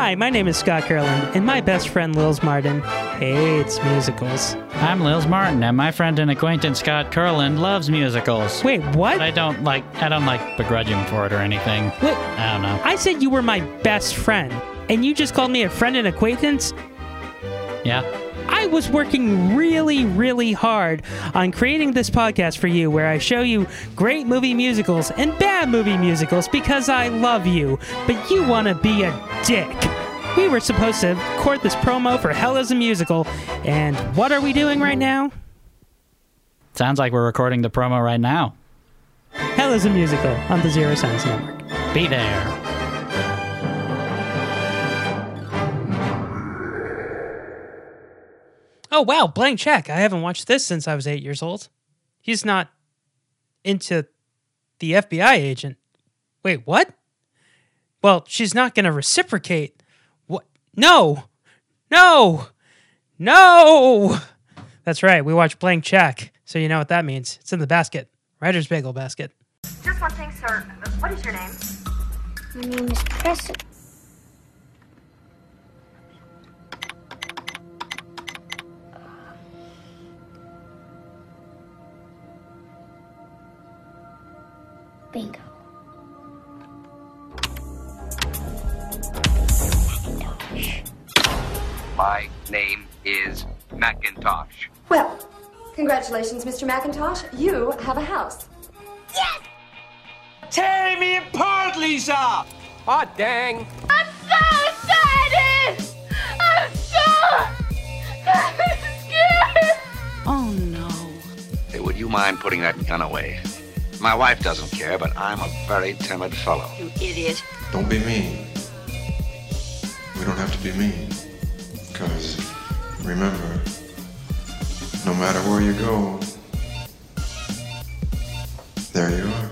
Hi, my name is Scott Kurland, and my best friend Lils Martin hates musicals. I'm Lils Martin, and my friend and acquaintance Scott Kurland loves musicals. Wait, what? But I don't like I don't like begrudge him for it or anything. Wait, I don't know. I said you were my best friend, and you just called me a friend and acquaintance? Yeah. I was working really, really hard on creating this podcast for you where I show you great movie musicals and bad movie musicals because I love you, but you want to be a dick. We were supposed to record this promo for Hell is a Musical, and what are we doing right now? Sounds like we're recording the promo right now. Hell is a Musical on the Zero Science Network. Be there. Oh, wow, Blank Check. I haven't watched this since I was eight years old. He's not into the FBI agent. Wait, what? Well, she's not going to reciprocate. What? No! No! No! That's right, we watched Blank Check, so you know what that means. It's in the basket. Writer's Bagel basket. Just one thing, sir. What is your name? My name is Preston. Bingo. My name is Macintosh. Well, congratulations, Mr. McIntosh. You have a house. Yes! Tear me apart, Lisa! Aw, dang. I'm so excited! I'm so scared! Oh no. Hey, would you mind putting that gun away? My wife doesn't care, but I'm a very timid fellow. You idiot. Don't be mean. We don't have to be mean. Because remember, no matter where you go, there you are.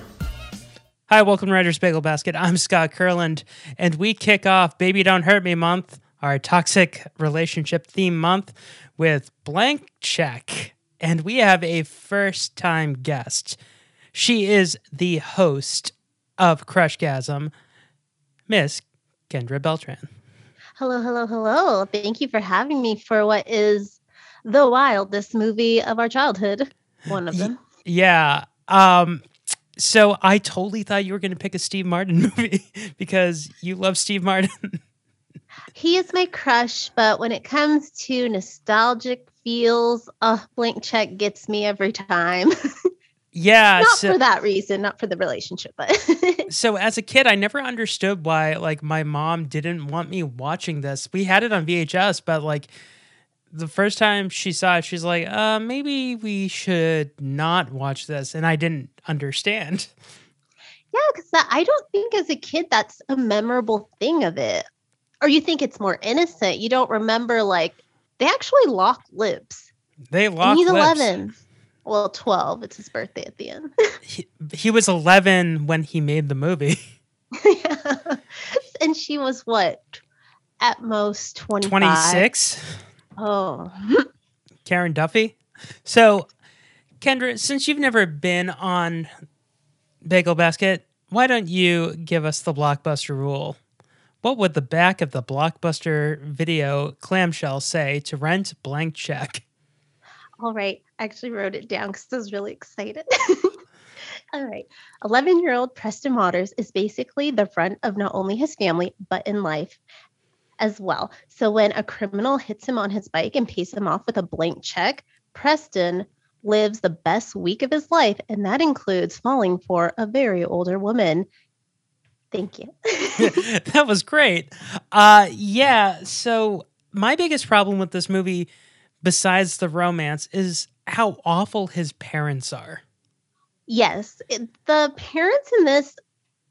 Hi, welcome to Writer's Bagel Basket. I'm Scott Kurland, and we kick off Baby Don't Hurt Me month, our toxic relationship theme month, with Blank Check. And we have a first time guest. She is the host of Crushgasm, Miss Kendra Beltran. Hello, hello, hello. Thank you for having me for what is the wildest movie of our childhood. One of them. Yeah. Um, so I totally thought you were going to pick a Steve Martin movie because you love Steve Martin. He is my crush, but when it comes to nostalgic feels, uh, Blank Check gets me every time. yeah. not so- for that reason, not for the relationship, but so as a kid i never understood why like my mom didn't want me watching this we had it on vhs but like the first time she saw it she's like uh maybe we should not watch this and i didn't understand yeah, because I don't think as a kid that's a memorable thing of it. Or you think it's more innocent. You don't remember like they actually lock lips. they And he's lips. 11. Well, 12. It's his birthday at the end. He, he was 11 when he made the movie yeah. And she was what? At most 25. 26 Oh. karen duffy so kendra since you've never been on bagel basket why don't you give us the blockbuster rule what would the back of the blockbuster video clamshell say to rent blank check All right. Actually wrote it down because I was really excited. All right. 11 year old Preston Waters is basically the front of not only his family, but in life as well. So when a criminal hits him on his bike and pays him off with a blank check, Preston lives the best week of his life. And that includes falling for a very older woman. Thank you. that was great uh yeah so my biggest problem with this movie besides the romance is how awful his parents are Yes, it- the parents in this,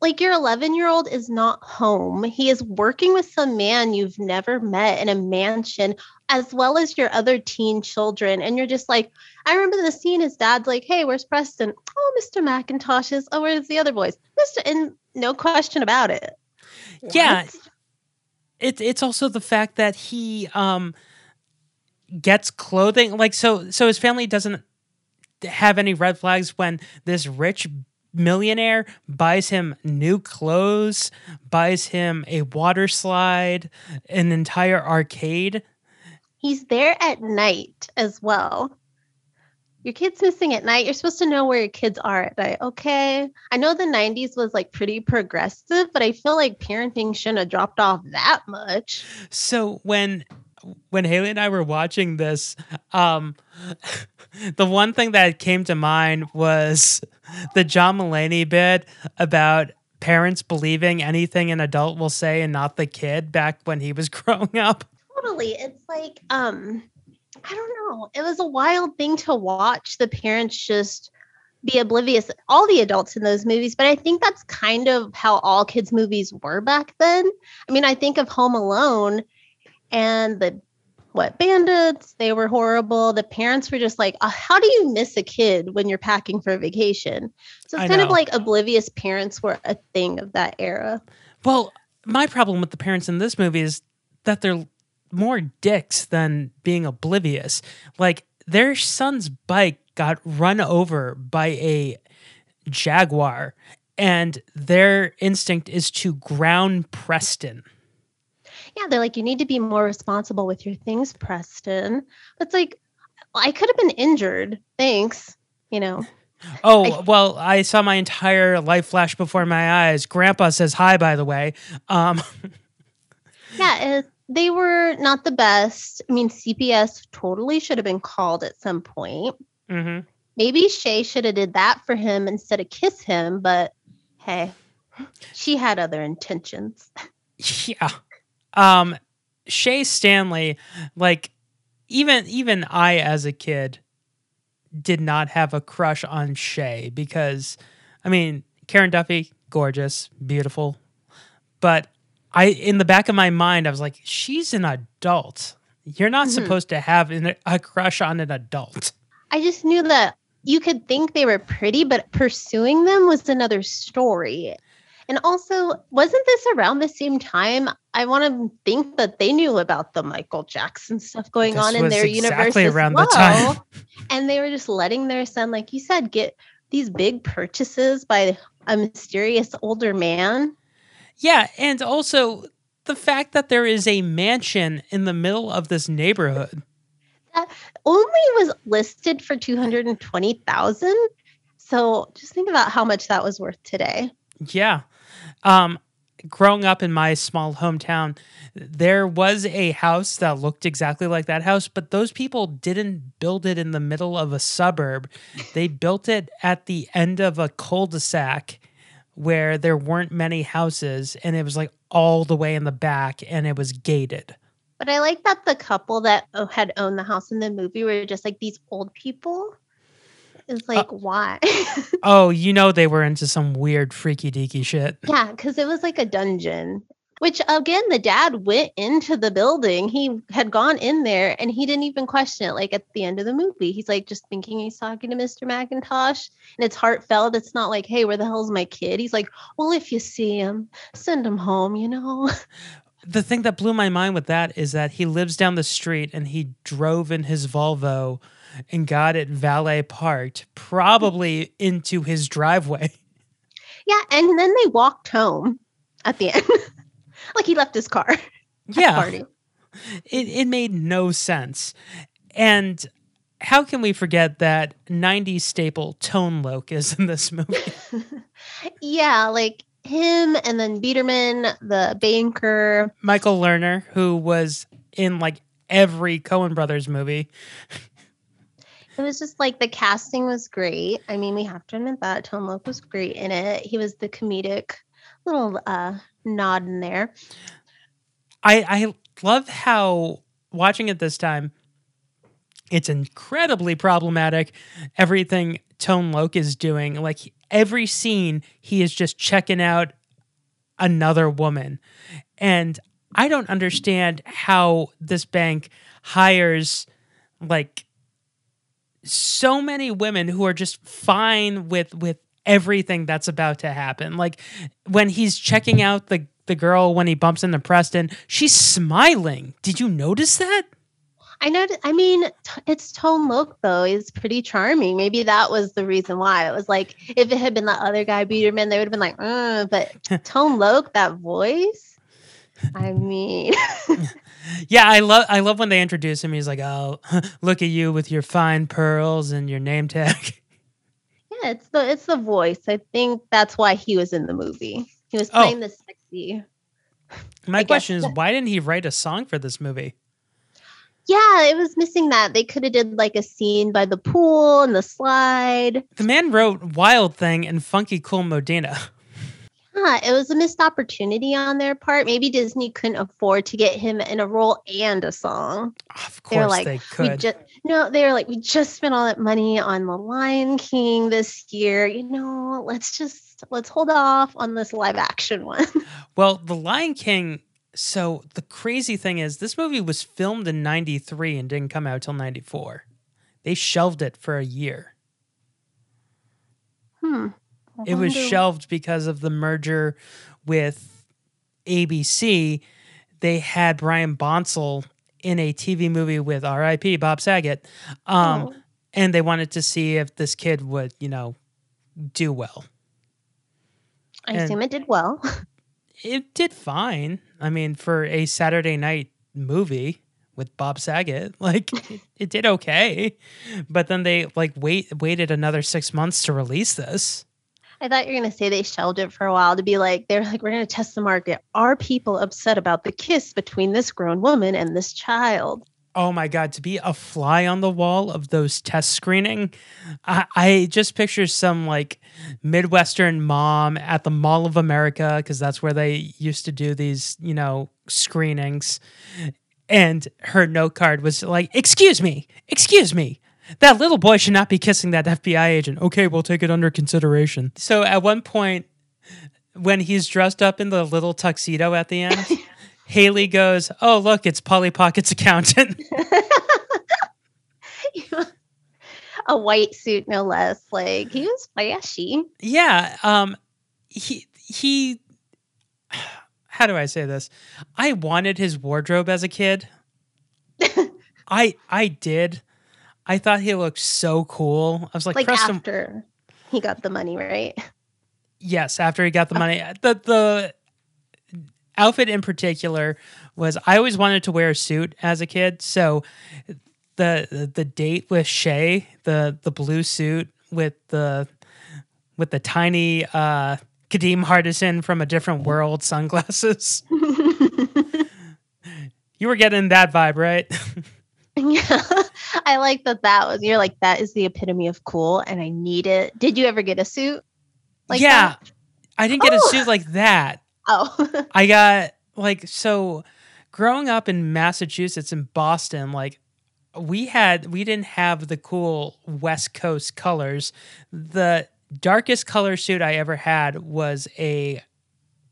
like your 11 year old, is not home. He is working with some man you've never met in a mansion, as well as your other teen children. And you're just like, I remember the scene. His dad's like, "Hey, where's Preston? Oh, Mr. McIntosh is. Oh, where's the other boys? Mister, and no question about it. Yeah. What? it, it's also the fact that he um gets clothing like so so his family doesn't have any red flags when this rich millionaire, buys him new clothes, buys him a water slide, an entire arcade. He's there at night as well. Your kid's missing at night. You're supposed to know where your kids are at night. Okay. I know the 90s was like pretty progressive, but I feel like parenting shouldn't have dropped off that much. So when when Haley and I were watching this, um the one thing that came to mind was the John Mulaney bit about parents believing anything an adult will say and not the kid back when he was growing up. Totally. It's like, um, I don't know. It was a wild thing to watch the parents just be oblivious, all the adults in those movies. But I think that's kind of how all kids' movies were back then. I mean, I think of Home Alone and the what bandits they were horrible the parents were just like uh, how do you miss a kid when you're packing for a vacation so it's kind of like oblivious parents were a thing of that era Well, my problem with the parents in this movie is that they're more dicks than being oblivious. Like their son's bike got run over by a jaguar and their instinct is to ground Preston. Yeah they're like you need to be more responsible with your things preston it's like i could have been injured thanks you know Oh, well, I saw my entire life flash before my eyes. Grandpa says hi, by the way. Um, yeah it, they were not the best i mean cps totally should have been called at some point mhm. maybe shay should have did that for him instead of kiss him but hey she had other intentions Yeah. Um Shay Stanley, like even even I as a kid did not have a crush on Shay because I mean, Karen Duffy, gorgeous, beautiful. But I in the back of my mind I was like, she's an adult. You're not Mhm. supposed to have an, a crush on an adult. I just knew that you could think they were pretty, but pursuing them was another story. And also, wasn't this around the same time? I want to think that they knew about the Michael Jackson stuff going This on in their universe exactly as around well. the time. and they were just letting their son, like you said, get these big purchases by a mysterious older man. Yeah, and also the fact that there is a mansion in the middle of this neighborhood. that only was listed for 220,000. So just think about how much that was worth today. Yeah. Um growing up in my small hometown, there was a house that looked exactly like that house, but those people didn't build it in the middle of a suburb. They built it at the end of a cul-de-sac where there weren't many houses and it was like all the way in the back and it was gated. But I like that the couple that had owned the house in the movie were just like these old people. It's uh, like, why? Oh, you know they were into some weird freaky deaky shit. yeah, because it was like a dungeon. Which again, the dad went into the building. He had gone in there and he didn't even question it. Like at the end of the movie, he's like just thinking he's talking to Mr. McIntosh and it's heartfelt. It's not like, hey, where the hell's my kid? He's like, well, if you see him, send him home, you know? the thing that blew my mind with that is that he lives down the street and he drove in his Volvo and got it valet parked, probably into his driveway. yeah. And then they walked home at the end. like he left his car. at the Yeah. Party. It, it made no sense. And how can we forget that 90s staple Tone Loc is in this movie? Yeah, like him and then Biederman, the banker. Michael Lerner, who was in like every Coen Brothers movie. It was just like the casting was great. I mean, we have to admit that Tone Loc was great in it. He was the comedic little uh nod in there. I I love how watching it this time. It's incredibly problematic. Everything Tone Loc is doing, like every scene, he is just checking out another woman, and I don't understand how this bank hires like so many women who are just fine with with everything that's about to happen. Like when he's checking out the the girl when he bumps into Preston, she's smiling. Did you notice that? I know. I mean, t- it's Tone Loc though. is pretty charming. Maybe that was the reason why. It was like if it had been the other guy, Biederman, they would have been like, uh, but Tone Loc, that voice. I mean, Yeah, I love I love when they introduce him. He's like, "Oh, look at you with your fine pearls and your name tag." yeah, it's the it's the voice. I think that's why he was in the movie. He was Oh. playing the sexy. My I guess question is, why didn't he write a song for this movie? Yeah, it was missing that. They could have did like a scene by the pool and the slide. The man wrote "Wild Thing" and "Funky Cold Medina." Yeah, it was a missed opportunity on their part. Maybe Disney couldn't afford to get him in a role and a song. Of They were course like, they we could. just no, they were like, we just spent all that money on the Lion King this year. You know, let's just let's hold off on this live action one. Well, The Lion King. So the crazy thing is, this movie was filmed in '93 and didn't come out till '94. They shelved it for a year. hmm. It was shelved because of the merger with ABC. They had Brian Bonsall in a TV movie with R.I.P. Bob Saget, um, Oh. and they wanted to see if this kid would, you know, do well. I and- assume it did well. It did fine. I mean, for a Saturday night movie with Bob Saget, like it, it did okay. But then they like wait waited another six months to release this. I thought you were gonna say they shelved it for a while to be like, they're like, we're gonna test the market. Are people upset about the kiss between this grown woman and this child? Oh my god, to be a fly on the wall of those test screening, I, I just picture some like Midwestern mom at the Mall of America, because that's where they used to do these, you know, screenings. And her note card was like, Excuse me, excuse me. That little boy should not be kissing that FBI agent. Okay, we'll take it under consideration. So at one point, when he's dressed up in the little tuxedo at the end, Haley goes, Oh, look, it's Polly Pocket's accountant. a white suit, no less. Like he was flashy. Yeah, um he he how do I say this? I wanted his wardrobe as a kid. I I did. I thought he looked so cool. I was like, Like Preston after he got the money, right? Yes, after he got the money. The the outfit in particular was I always wanted to wear a suit as a kid. So the the date with Shay, the the blue suit with the with the tiny uh Kadeem Hardison from a different world sunglasses. you were getting that vibe, right? Yeah, I like that. That was you're like that is the epitome of cool, and I need it. Did you ever get a suit? Like yeah. that? I didn't get a Oh. suit like that. Oh, I got like so growing up in Massachusetts in Boston, like we had we didn't have the cool West Coast colors. The darkest color suit I ever had was a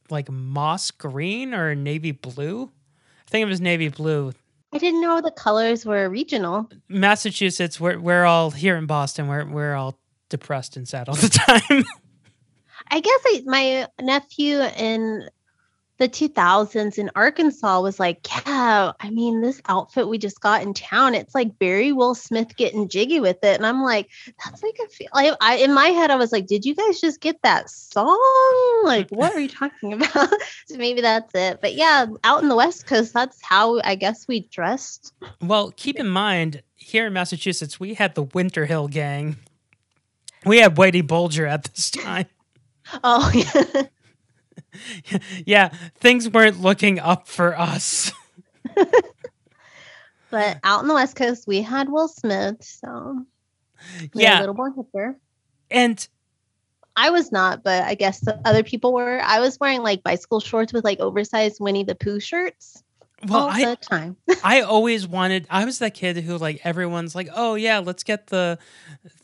like moss green or navy blue. I think it was navy blue. I didn't know the colors were regional. Massachusetts, we're we're all here in Boston. We're we're all depressed and sad all the time. I guess I, my nephew in the 2000s in Arkansas was like, Yeah, I mean, this outfit we just got in town, it's like Barry Will Smith getting jiggy with it. And I'm like, That's like a feel. I, I, in my head, I was like, Did you guys just get that song? Like, what are you talking about? so maybe that's it. But yeah, out in the West Coast, that's how I guess we dressed. Well, keep in mind, here in Massachusetts, we had the Winter Hill Gang. We had Whitey Bulger at this time. Oh, yeah. Yeah, things weren't looking up for us. but out in the West Coast, we had Will Smith. So Yeah. a little more hipper. And I was not, but I guess the other people were. I was wearing like bicycle shorts with like oversized Winnie the Pooh shirts well, all I the time. I always wanted I was that kid who like everyone's like, "Oh yeah, let's get the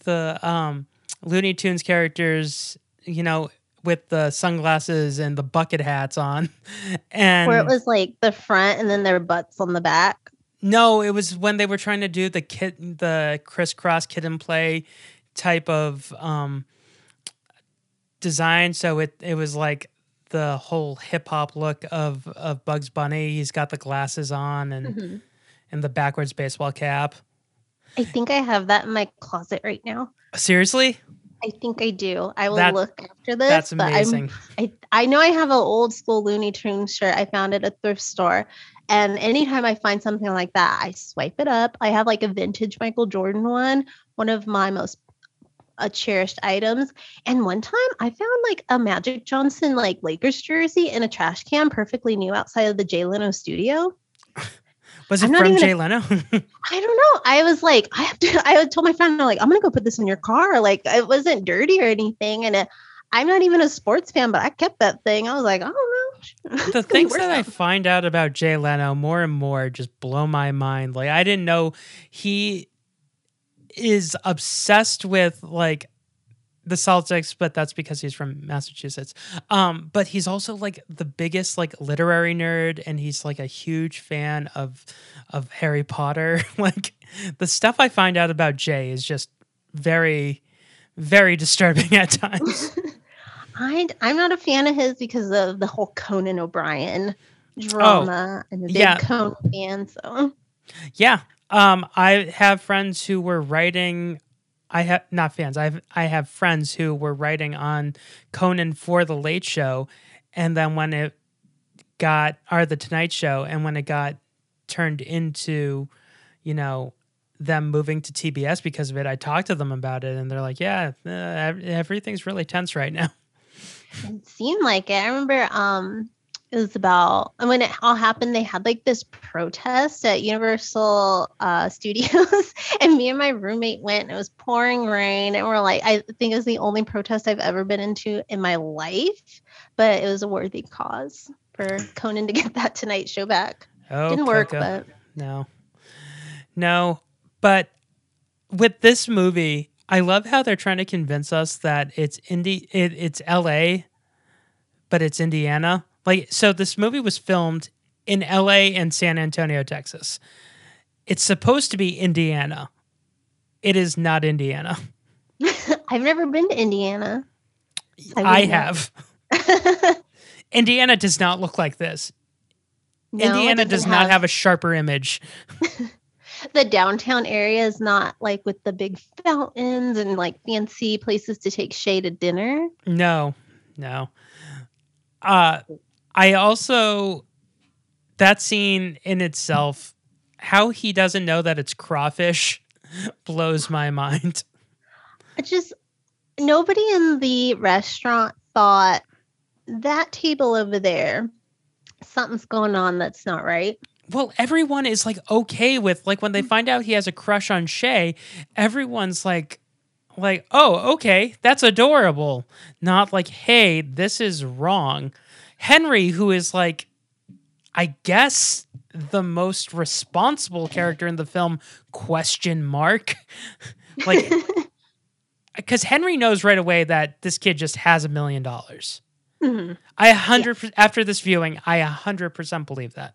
the um Looney Tunes characters, you know, with the sunglasses and the bucket hats on." And Where it was like the front and then their butts on the back. No, it was when they were trying to do the kid, the crisscross kid and play type of um, design. So it it was like the whole hip hop look of of Bugs Bunny. He's got the glasses on and Mhm. and the backwards baseball cap. I think I have that in my closet right now. Seriously? I think I do. I will That- look after this. That's amazing. I I know I have an old school Looney Tunes shirt I found at a thrift store. And anytime I find something like that, I swipe it up. I have like a vintage Michael Jordan one, one of my most uh, cherished items. And one time I found like a Magic Johnson like Lakers jersey in a trash can, perfectly new outside of the Jay Leno studio. Was it from Jay Leno? I don't know. I was like, I have to. I told my friend, I'm like, I'm gonna go put this in your car. Like, it wasn't dirty or anything, and it, I'm not even a sports fan, but I kept that thing. I was like, I don't know. the things that I find out about Jay Leno more and more just blow my mind. Like I didn't know he is obsessed with like the Celtics, but that's because he's from Massachusetts. Um, but he's also like the biggest like literary nerd, and he's like a huge fan of of Harry Potter. like the stuff I find out about Jay is just very, very disturbing at times. I I'm not a fan of his because of the whole Conan O'Brien drama and a big Oh, yeah. Conan fan. So Yeah. Um, I have friends who were writing. I have not fans. I have I have friends who were writing on Conan for the Late Show, and then when it got or the Tonight Show, and when it got turned into, you know, them moving to TBS because of it, I talked to them about it, and they're like, "Yeah, uh, everything's really tense right now." it seemed like it. I remember um it was about and when it all happened they had like this protest at universal uh studios and me and my roommate went and it was pouring rain and we're like i think it was the only protest i've ever been into in my life but it was a worthy cause for conan to get that tonight show back Oh, didn't work Coco. but No. No. But with this movie, I love how they're trying to convince us that it's Indi- it, it's LA, but it's Indiana. Like so this movie was filmed in LA and San Antonio, Texas. It's supposed to be Indiana. It is not Indiana. i've never been to indiana I, know. have. Indiana does not look like this. No, Indiana does not have a sharper image. the downtown area is not like with the big fountains and like fancy places to take shade at dinner. No, no. Uh, I also that scene in itself, how he doesn't know that it's crawfish, blows my mind. I just nobody in the restaurant thought that table over there, something's going on that's not right. Well, everyone is like okay with like when they find out he has a crush on Shay, everyone's like like, "Oh, okay, that's adorable." Not like, "Hey, this is wrong." Henry who is like I guess the most responsible character in the film question mark. like cuz Henry knows right away that this kid just has a million dollars. i hundred per after this viewing, I a hundred percent believe that.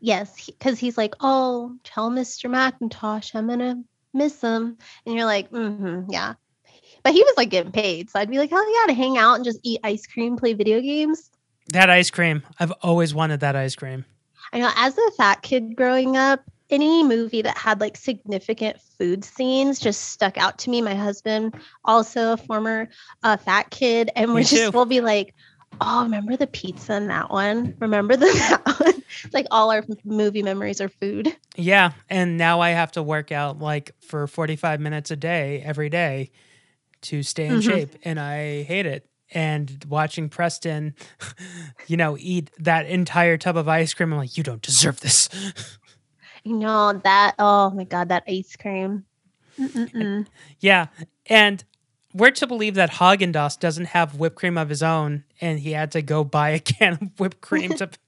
Yes, because he's like, "Oh, tell Mr. McIntosh I'm gonna miss him," and you're like, "Mm-hmm, yeah." But he was like getting paid, so I'd be like, "Hell yeah!" to hang out and just eat ice cream, play video games. That ice cream. I've always wanted that ice cream. I know as a fat kid growing up, any movie that had like significant food scenes just stuck out to me. My husband, also a former uh, fat kid, and we're Me just we'll be like, "Oh, remember the pizza in that one? Remember the that one?" It's like all our movie memories are food. Yeah, and now I have to work out like for 45 minutes a day every day to stay in Mhm. shape and I hate it. And watching Preston, you know, eat that entire tub of ice cream, I'm like, you don't deserve this. You know that? Oh my god, that ice cream. Mm-mm-mm. yeah, and we're to believe that Haagen Dazs doesn't have whipped cream of his own, and he had to go buy a can of whipped cream to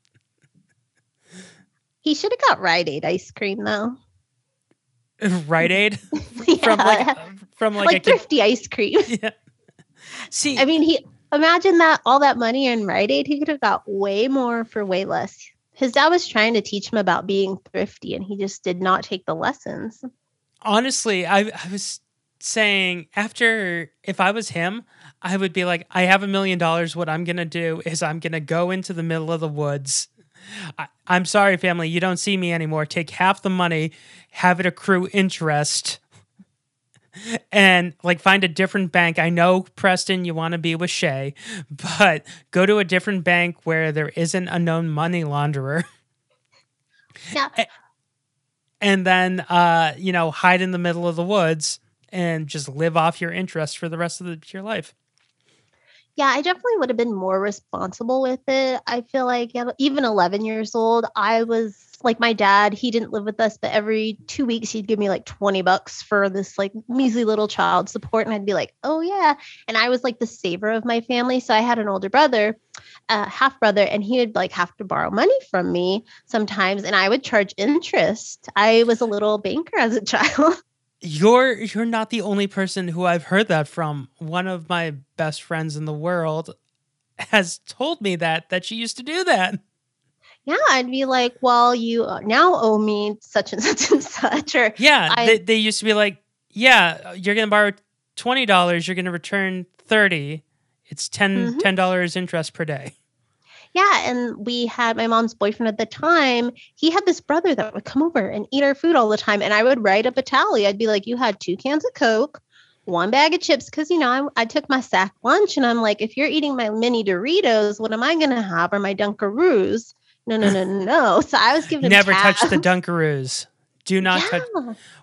He should have got Rite Aid ice cream though. Rite Aid Yeah. from like from like, like, a kid. thrifty ice cream. Yeah. See, I mean, he imagine that all that money in Rite Aid, he could have got way more for way less. His dad was trying to teach him about being thrifty, and he just did not take the lessons. honestly, I I was saying after if I was him, I would be like, I have a million dollars. What I'm gonna do is I'm gonna go into the middle of the woods I, I'm sorry, family. You don't see me anymore. Take half the money, have it accrue interest, and like find a different bank. I know, Preston, you want to be with Shay, but go to a different bank where there isn't a known money launderer. Yeah. And then, uh, you know, hide in the middle of the woods and just live off your interest for the rest of the, your life. Yeah, I definitely would have been more responsible with it. I feel like even 11 years old, I was like my dad, he didn't live with us, but every two weeks he'd give me like 20 bucks for this like measly little child support. And I'd be like, oh yeah. And I was like the saver of my family. So I had an older brother, uh, half brother, and he would like have to borrow money from me sometimes. And I would charge interest. I was a little banker as a child. You're you're not the only person who I've heard that from. One of my best friends in the world has told me that that she used to do that. Yeah, I'd be like, well, you uh, now owe me such and such and such. Or Yeah, I- they, they used to be like, yeah, you're gonna borrow twenty dollars, you're gonna return thirty. It's 10 Mhm. dollars interest per day. Yeah, and we had my mom's boyfriend at the time. He had this brother that would come over and eat our food all the time, and I would write up a tally. I'd be like, "You had two cans of Coke, one bag of chips," because you know I, I took my sack lunch, and I'm like, "If you're eating my mini Doritos, what am I gonna have? Or my Dunkaroos?" No, no, no, no. So I was giving him Never touch the. Dunkaroos. Do not touch.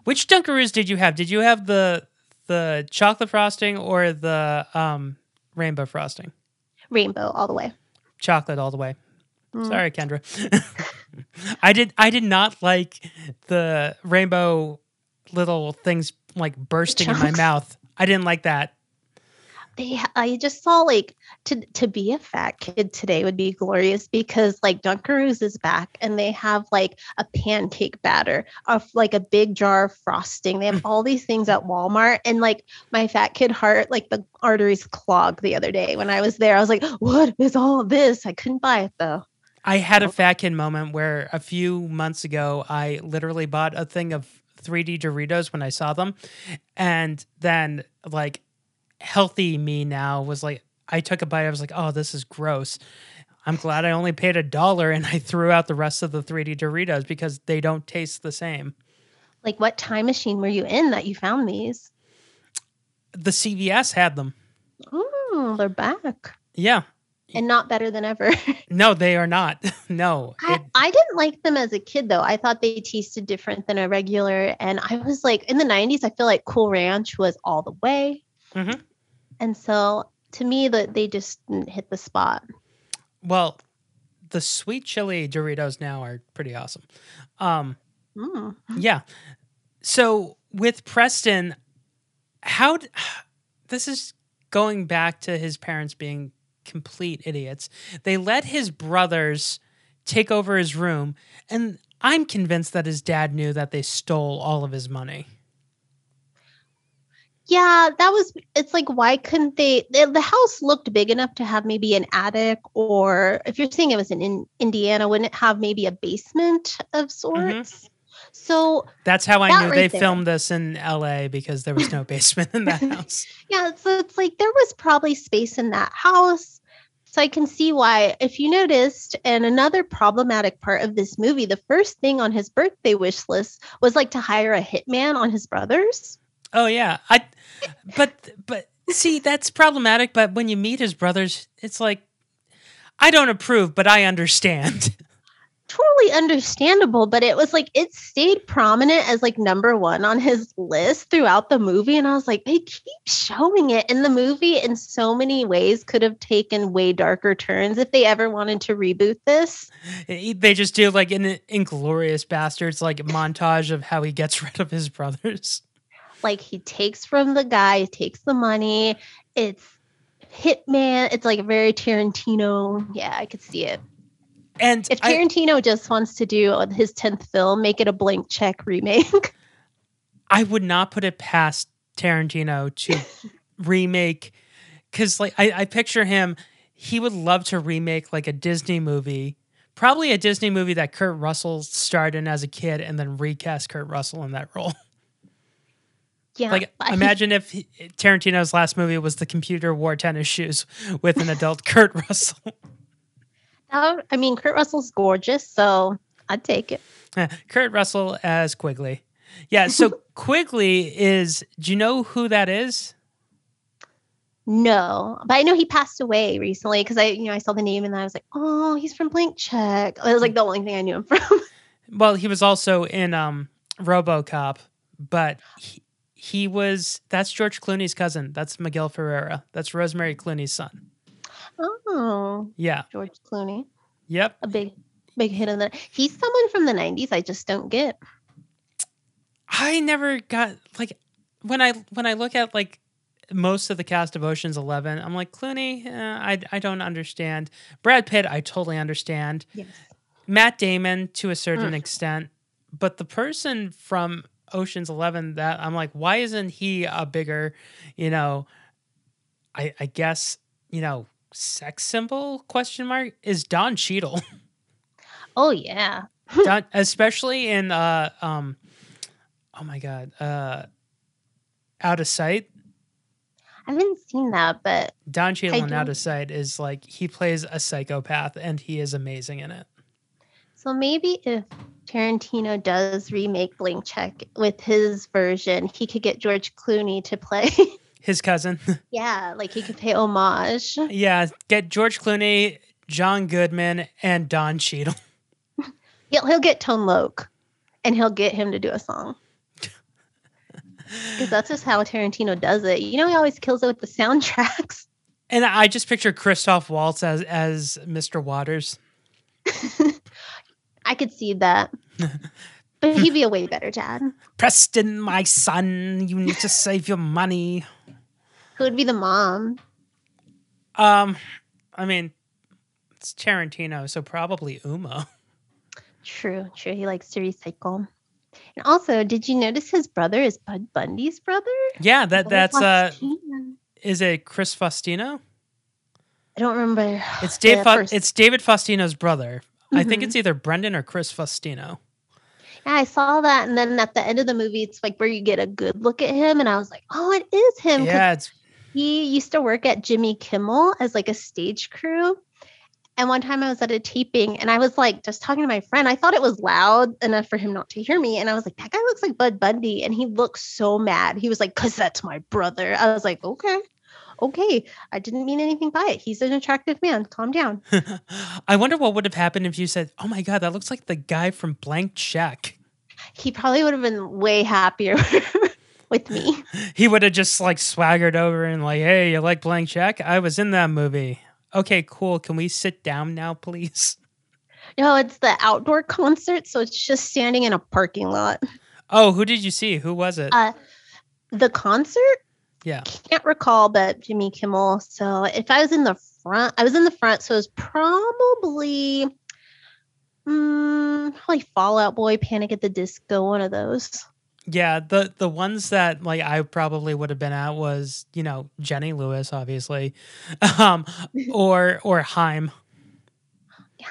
Which Dunkaroos did you have? Did you have the the chocolate frosting or the um, rainbow frosting? rainbow all the way. Chocolate all the way. Mm. Sorry, Kendra. I did. I did not like the rainbow little things like bursting in my mouth. I didn't like that. they I just saw like to to be a fat kid today would be glorious because like Dunkaroos is back and they have like a pancake batter of like a big jar of frosting. They have all these things at Walmart and like my fat kid heart like the arteries clogged the other day when I was there. I was like, what is all this? I couldn't buy it though. I had a oh. fat kid moment where a few months ago I literally bought a thing of 3D Doritos when I saw them, and then like healthy me now was like I took a bite. I was like, oh, this is gross. I'm glad I only paid a dollar and I threw out the rest of the 3D Doritos because they don't taste the same. Like what time machine were you in that you found these? The CVS had them. Oh, they're back Yeah. and not better than ever. No, they are not. no. I, It- I didn't like them as a kid though. I thought they tasted different than a regular. And I was like, in the 90s, I feel like Cool Ranch was all the way. Mhm. And so to me, that they just didn't hit the spot. well, the sweet chili Doritos now are pretty awesome. Um, Mm. Yeah. So with Preston, how d- this is going back to his parents being complete idiots. They let his brothers take over his room, and I'm convinced that his dad knew that they stole all of his money. Yeah, that was. It's like, why couldn't they? The, house looked big enough to have maybe an attic, or if you're saying it was in, in Indiana, wouldn't it have maybe a basement of mm-hmm. sorts? So That's how I That knew right they there. filmed this in LA because there was no basement in that house. Yeah, so it's like there was probably space in that house. So I can see why, if you noticed, and another problematic part of this movie, the first thing on his birthday wish list was like to hire a hitman on his brothers. Oh yeah. I but but see that's problematic but when you meet his brothers it's like I don't approve but I understand. Totally understandable, but it was like it stayed prominent as like number one on his list throughout the movie. And I was like, they keep showing it in the movie in so many ways, could have taken way darker turns if they ever wanted to reboot this. they just do like an inglorious bastards like montage of how he gets rid of his brothers. Like he takes from the guy, takes the money. It's Hitman. It's like very Tarantino. Yeah, I could see it. And If I- Tarantino just wants to do his 10th film, make it a blank check remake. I would not put it past Tarantino to remake because like I, I picture him he would love to remake like a Disney movie probably a Disney movie that Kurt Russell starred in as a kid and then recast Kurt Russell in that role. yeah. like imagine if he- Tarantino's last movie was the computer wore tennis shoes with an adult Kurt Russell. That- I mean, Kurt Russell's gorgeous, so I'd take it. Kurt Russell as Quigley. Yeah, so Quigley is. Do you know who that is? No, but I know he passed away recently because I, you know, I saw the name and I was like, oh, he's from Blank Check. That was like the only thing I knew him from. Well, he was also in um, RoboCop, but he, he was. That's George Clooney's cousin. That's Miguel Ferrer. That's Rosemary Clooney's son. oh, Yeah. George Clooney, Yep. a big, big hit in that. He's someone from the '90s. I just don't get. I never got like when I when I look at like most of the cast of Ocean's Eleven, I'm like Clooney. Uh, I I don't understand. Brad Pitt, I totally understand. Yes. Matt Damon to a certain Mm. extent, but the person from Ocean's Eleven that I'm like, why isn't he a bigger, you know, I I guess you know sex symbol question mark is Don Cheadle. Oh yeah. Don, especially in uh um oh my god uh out of sight I haven't seen that, but don Cheadle in out of sight is like he plays a psychopath and he is amazing in it so maybe if Tarantino does remake Blank Check with his version, he could get George Clooney to play. his cousin yeah, like he could pay homage. yeah get george clooney john goodman and don Cheadle. He'll he'll get Tone Loc, and he'll get him to do a song. Because that's just how Tarantino does it. You know, he always kills it with the soundtracks. and i just picture christoph waltz as as mr waters I could see that, but he'd be a way better dad. preston my son you need to save your money Who would be the mom? um i mean it's tarantino so probably uma True, true. He likes to recycle. And also, did you notice his brother is Bud Bundy's brother? yeah that that's uh is it chris faustino I don't remember. It's Dave. Fa- it's David Faustino's brother. I think it's mm-hmm. either Brendan or Chris Faustino. Yeah, I saw that, and then at the end of the movie, it's like where you get a good look at him, and I was like, "Oh, it is him. Yeah, it's he used to work at Jimmy Kimmel as like a stage crew. And one time I was at a taping and I was like just talking to my friend. I thought it was loud enough for him not to hear me. And I was like, that guy looks like Bud Bundy. And he looked so mad. He was like, because that's my brother. I was like, okay, okay. I didn't mean anything by it. He's an attractive man. Calm down. I wonder what would have happened if you said, "Oh my god, that looks like the guy from Blank Check." He probably would have been way happier with me. He would have just like swaggered over and like, "Hey, you like Blank Check? I was in that movie." Okay, cool. Can we sit down now, please? No, it's the outdoor concert. So it's just standing in a parking lot. Oh, who did you see? Who was it? Uh, the concert yeah. can't recall, but Jimmy Kimmel. So if I was in the front, I was in the front, so it was probably mm, probably Fall Out Boy, Panic at the Disco, one of those. Yeah, the the ones that like I probably would have been at was, you know, Jenny Lewis obviously. Um or or Haim.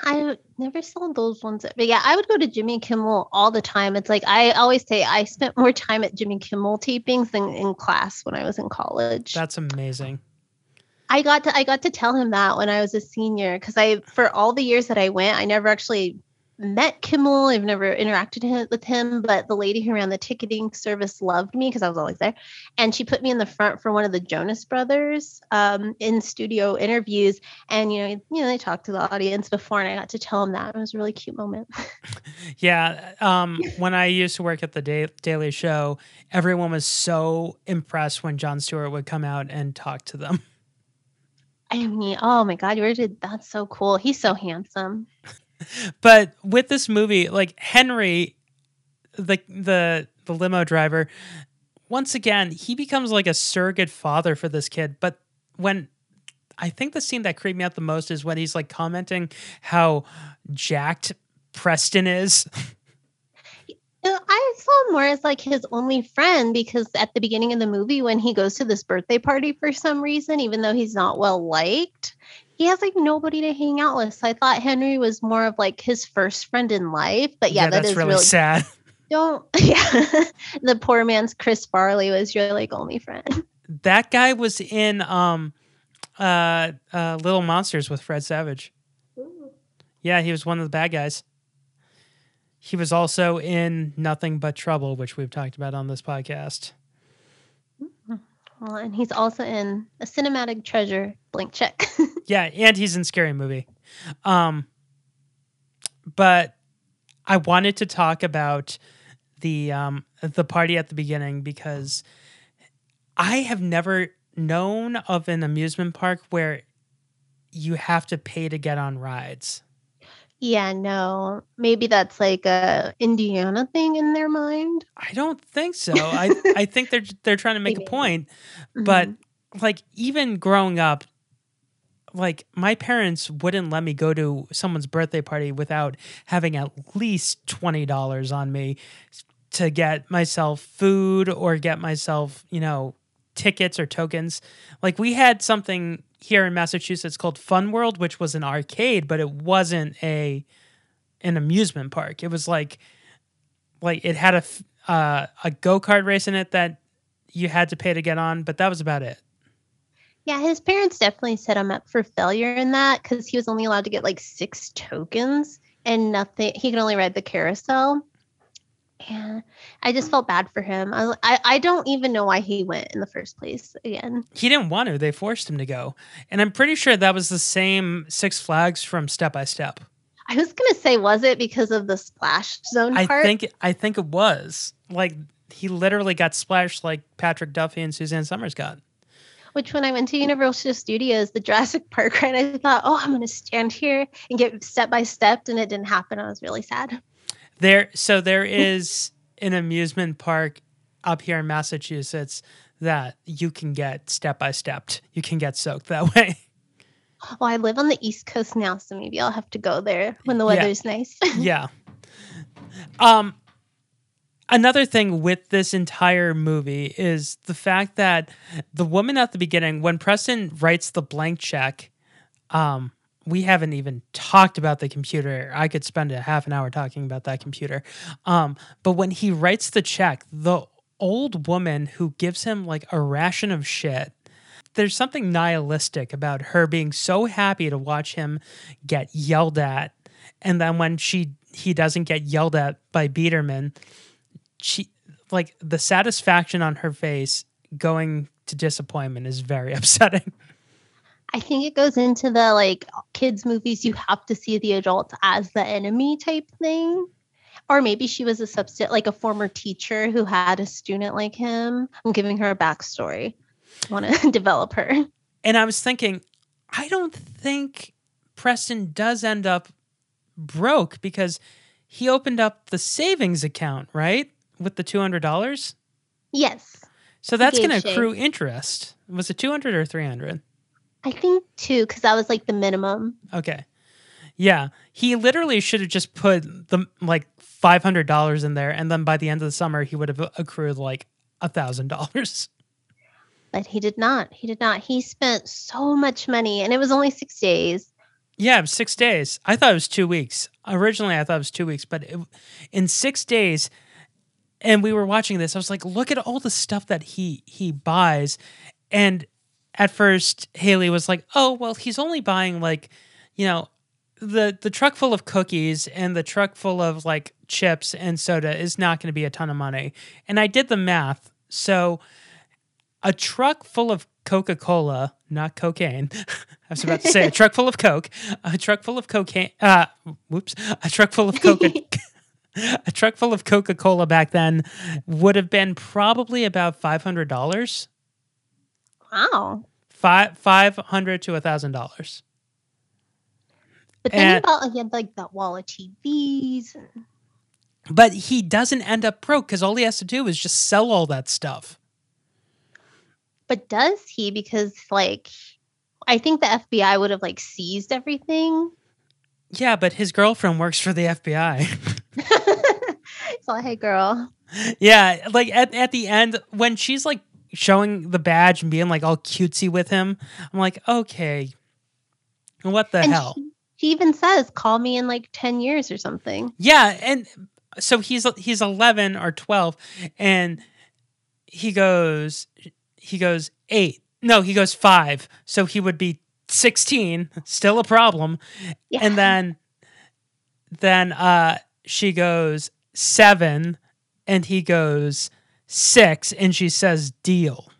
I never saw those ones, but yeah, I would go to Jimmy Kimmel all the time. It's like I always say I spent more time at Jimmy Kimmel tapings than in class when I was in college. That's amazing. I got to I got to tell him that when I was a senior because I for all the years that I went, I never actually met Kimmel. I've never interacted with him, but the lady who ran the ticketing service loved me because I was always there, and she put me in the front for one of the Jonas Brothers um, in studio interviews. And you know, you know, they talked to the audience before, and I got to tell them that it was a really cute moment. Yeah, um when I used to work at the da- Daily Show, everyone was so impressed when Jon Stewart would come out and talk to them. I mean, oh my god, you did that's so cool. He's so handsome. But with this movie, like Henry, the the the limo driver, once again, he becomes like a surrogate father for this kid. But when I think the scene that creeped me out the most is when he's like commenting how jacked Preston is. I saw more as like his only friend because at the beginning of the movie, when he goes to this birthday party for some reason, even though he's not well liked, he has like nobody to hang out with. So I thought Henry was more of like his first friend in life. But yeah, that that's is really, really, sad. don't yeah. the poor man's Chris Farley was your like only friend. That guy was in um uh uh Little Monsters with Fred Savage. Yeah, he was one of the bad guys. He was also in Nothing But Trouble, which we've talked about on this podcast. Well, and he's also in a cinematic treasure, Blank Check. Yeah, and he's in Scary Movie. Um, but I wanted to talk about the um, the party at the beginning because I have never known of an amusement park where you have to pay to get on rides. Yeah, no, maybe that's like a Indiana thing in their mind. I don't think so. I I think they're they're trying to make a point, but Mhm. like even growing up like my parents wouldn't let me go to someone's birthday party without having at least $20 on me to get myself food or get myself, you know, tickets or tokens. Like we had something here in Massachusetts called Fun World, which was an arcade, but it wasn't a an amusement park. It was like like it had a uh, a go-kart race in it that you had to pay to get on, but that was about it. Yeah, his parents definitely set him up for failure in that because he was only allowed to get like six tokens and nothing. He could only ride the carousel. And I just mm. felt bad for him. I, I, I don't even know why he went in the first place again. he didn't want to. They forced him to go. And I'm pretty sure that was the same Six Flags from Step by Step. I was gonna say, was it because of the splash zone I part? think I think it was. Like he literally got splashed like Patrick Duffy and Suzanne Somers got. Which when I went to Universal Studios, the Jurassic Park ride, I thought, oh, I'm gonna stand here and get step by stepped, and it didn't happen. I was really sad. There so there is an amusement park up here in Massachusetts that you can get step by stepped. You can get soaked that way. Well, I live on the East Coast now, so maybe I'll have to go there when the Yeah. weather's nice. yeah. Um another thing with this entire movie is the fact that the woman at the beginning when Preston writes the blank check um we haven't even talked about the computer. I could spend a half an hour talking about that computer. Um but when he writes the check, the old woman who gives him like a ration of shit there's something nihilistic about her being so happy to watch him get yelled at and then when she he doesn't get yelled at by Biederman, she like the satisfaction on her face going to disappointment is very upsetting. I think it goes into the like kids movies you have to see the adults as the enemy type thing. Or maybe she was a substitute like a former teacher who had a student like him. I'm giving her a backstory. Want to develop her. And I was thinking, I don't think Preston does end up broke because he opened up the savings account, right? With the $200. Yes. So that's going to accrue interest. Was it 200 or 300? I think too, because that was like the minimum. Okay. Yeah, he literally should have just put the like five hundred dollars in there, and then by the end of the summer, he would have accrued like a thousand dollars. But he did not. He did not. He spent so much money and it was only six days. Yeah, six days. I thought it was two weeks. Originally, I thought it was two weeks, but it, in six days, and we were watching this. I was like, look at all the stuff that he he buys, and at first Haley was like, oh well, he's only buying like, you know, the the truck full of cookies and the truck full of like chips and soda is not going to be a ton of money. And I did the math, so a truck full of Coca Cola, not cocaine. I was about to say a truck full of Coke, a truck full of cocaine. Uh, whoops, a truck full of Coca. a truck full of Coca Cola back then would have been probably about five hundred dollars. Wow. Five five hundred to a thousand dollars. But then And- he bought he had like that wall of TVs. and- But he doesn't end up broke because all he has to do is just sell all that stuff. But does he? Because like I think the FBI would have like seized everything. Yeah, but his girlfriend works for the FBI. so hey girl. yeah, like at, at the end when she's like showing the badge and being like all cutesy with him, I'm like, okay, what the and hell? She, she even says, call me in like 10 years or something. Yeah, and so he's he's 11 or 12 and he goes he goes 8. No, he goes 5. So he would be 16, still a problem. Yeah. And then then uh, she goes seven, and he goes six, and she says deal.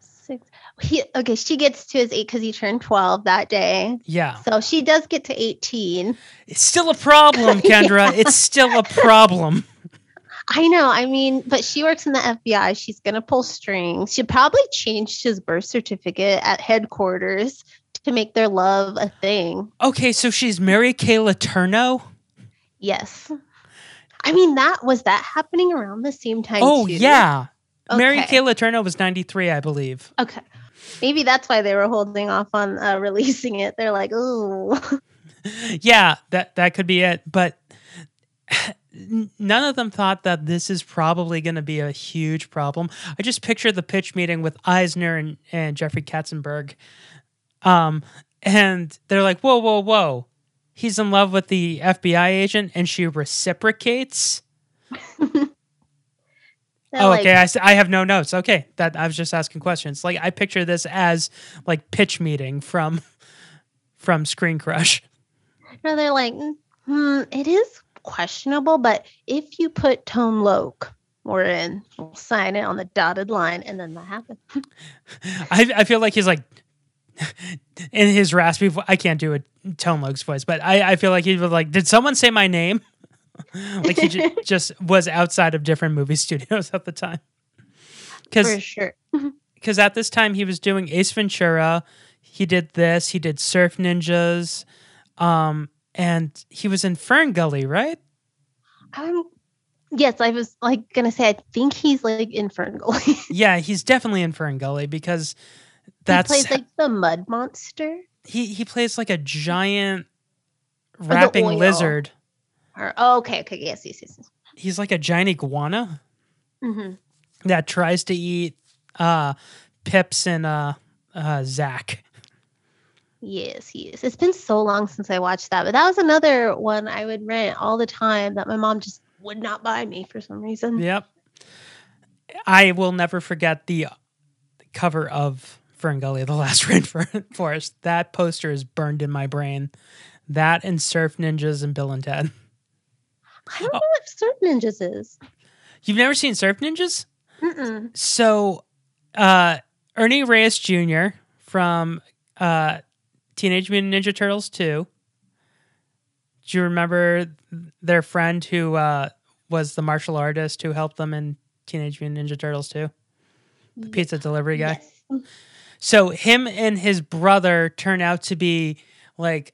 Six. He, okay, she gets to his eight because he turned 12 that day. Yeah, So she does get to 18. it's still a problem, Kendra. It's still a problem. I know. I mean, but she works in the FBI. She's going to pull strings. She probably changed his birth certificate at headquarters to make their love a thing. Okay, so she's Mary Kay Letourneau. Yes. I mean, that was that happening around the same time. Oh too? yeah, Mary Kay Letourneau was ninety three, I believe. Okay. Maybe that's why they were holding off on uh, releasing it. They're like, ooh. yeah, that that could be it. But none of them thought that this is probably going to be a huge problem. I just picture the pitch meeting with Eisner and, and Jeffrey Katzenberg, um, and they're like, "Whoa, whoa, whoa! He's in love with the FBI agent, and she reciprocates." Oh, like, okay. I, I have no notes. Okay, that I was just asking questions. Like I picture this as like pitch meeting from from Screen Crush. no, they're like, hmm, it is questionable, but if you put Tone Loc, we're in. We'll sign it on the dotted line, and then that happens. I, I feel like he's like in his raspy. Vo- I can't do a Tone Loc's voice, but I, I feel like he was like, "Did someone say my name?" like he ju- just was outside of different movie studios at the time. For Because sure. because at this time he was doing Ace Ventura, he did this, he did Surf Ninjas, um, and he was in Fern Gully, right? Um, yes, I was like gonna say, I think he's like in Fern Gully. Yeah, he's definitely in Fern Gully because he that's plays like the mud monster. he he plays like a giant rapping lizard. Or oh, okay, okay, yes, yes, yes. He's like a giant iguana hmm that tries to eat uh Pips and uh uh Zach. Yes, yes. It's been so long since I watched that, but that was another one I would rent all the time that my mom just would not buy me for some reason. Yep. I will never forget the cover of Fern Gully, The Last Rainforest. That poster is burned in my brain. That and Surf Ninjas and Bill and Ted. I don't know what Surf Ninjas is. You've never seen Surf Ninjas? Mm-mm. So, uh, Ernie Reyes Jr. from uh, Teenage Mutant Ninja Turtles 2. Do you remember their friend who uh, was the martial artist who helped them in Teenage Mutant Ninja Turtles 2? The pizza delivery guy. Yes. So him and his brother turn out to be like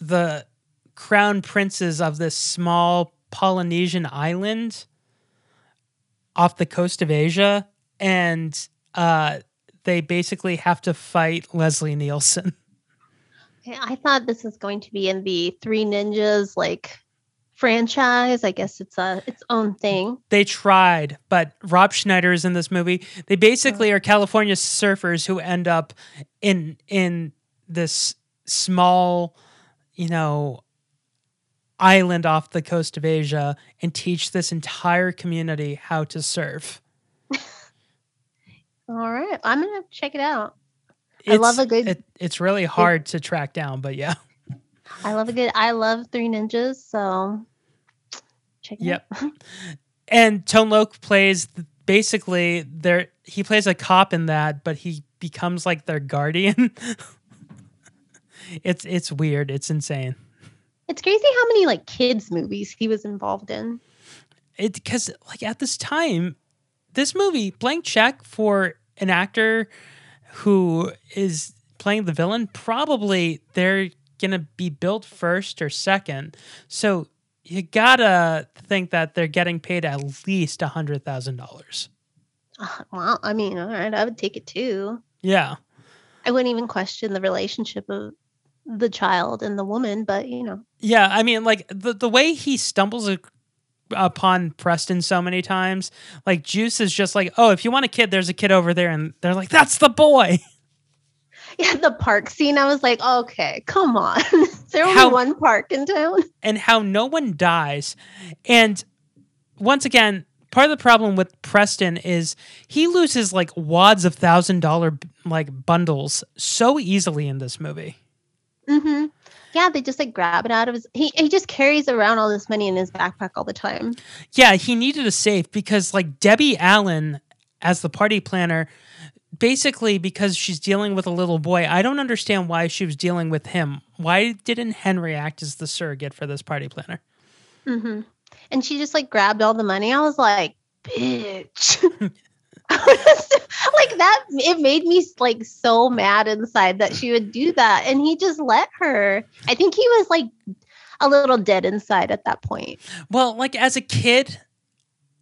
the crown princes of this small Polynesian island off the coast of Asia, and uh, they basically have to fight Leslie Nielsen. I thought this was going to be in the Three Ninjas like franchise. I guess it's a its own thing. They tried, but Rob Schneider is in this movie. They basically oh. are California surfers who end up in in this small, you know, island off the coast of Asia and teach this entire community how to surf. All right, I'm gonna check it out. I love a good- It, it's really hard to track down, but yeah. I love a good. I love Three Ninjas, so check it Yep. And Tone Loc plays basically their he plays a cop in that, but he becomes like their guardian. it's it's weird. It's insane. It's crazy how many like kids movies he was involved in. It because like at this time, this movie blank check for an actor who is playing the villain. Probably they're gonna be built first or second. So you gotta think that they're getting paid at least a hundred thousand dollars. Uh, well, I mean, all right, I would take it too. Yeah. I wouldn't even question the relationship of the child and the woman, but you know, Yeah, I mean, like the the way he stumbles ac- upon Preston so many times, like Juice is just like, oh, if you want a kid, there's a kid over there, and they're like, that's the boy. yeah, the park scene. I was like, okay, come on. Is there only one park in town? and how no one dies. And once again, part of the problem with Preston is he loses like wads of thousand dollar like bundles so easily in this movie. Mm-hmm. Yeah, they just like grab it out of his. He he just carries around all this money in his backpack all the time. Yeah, he needed a safe because like Debbie Allen as the party planner basically because she's dealing with a little boy. I don't understand why she was dealing with him. Why didn't Henry act as the surrogate for this party planner? hmm And she just like grabbed all the money. I was like, bitch. like that it made me like so mad inside that she would do that and he just let her i think he was like a little dead inside at that point Well, like as a kid,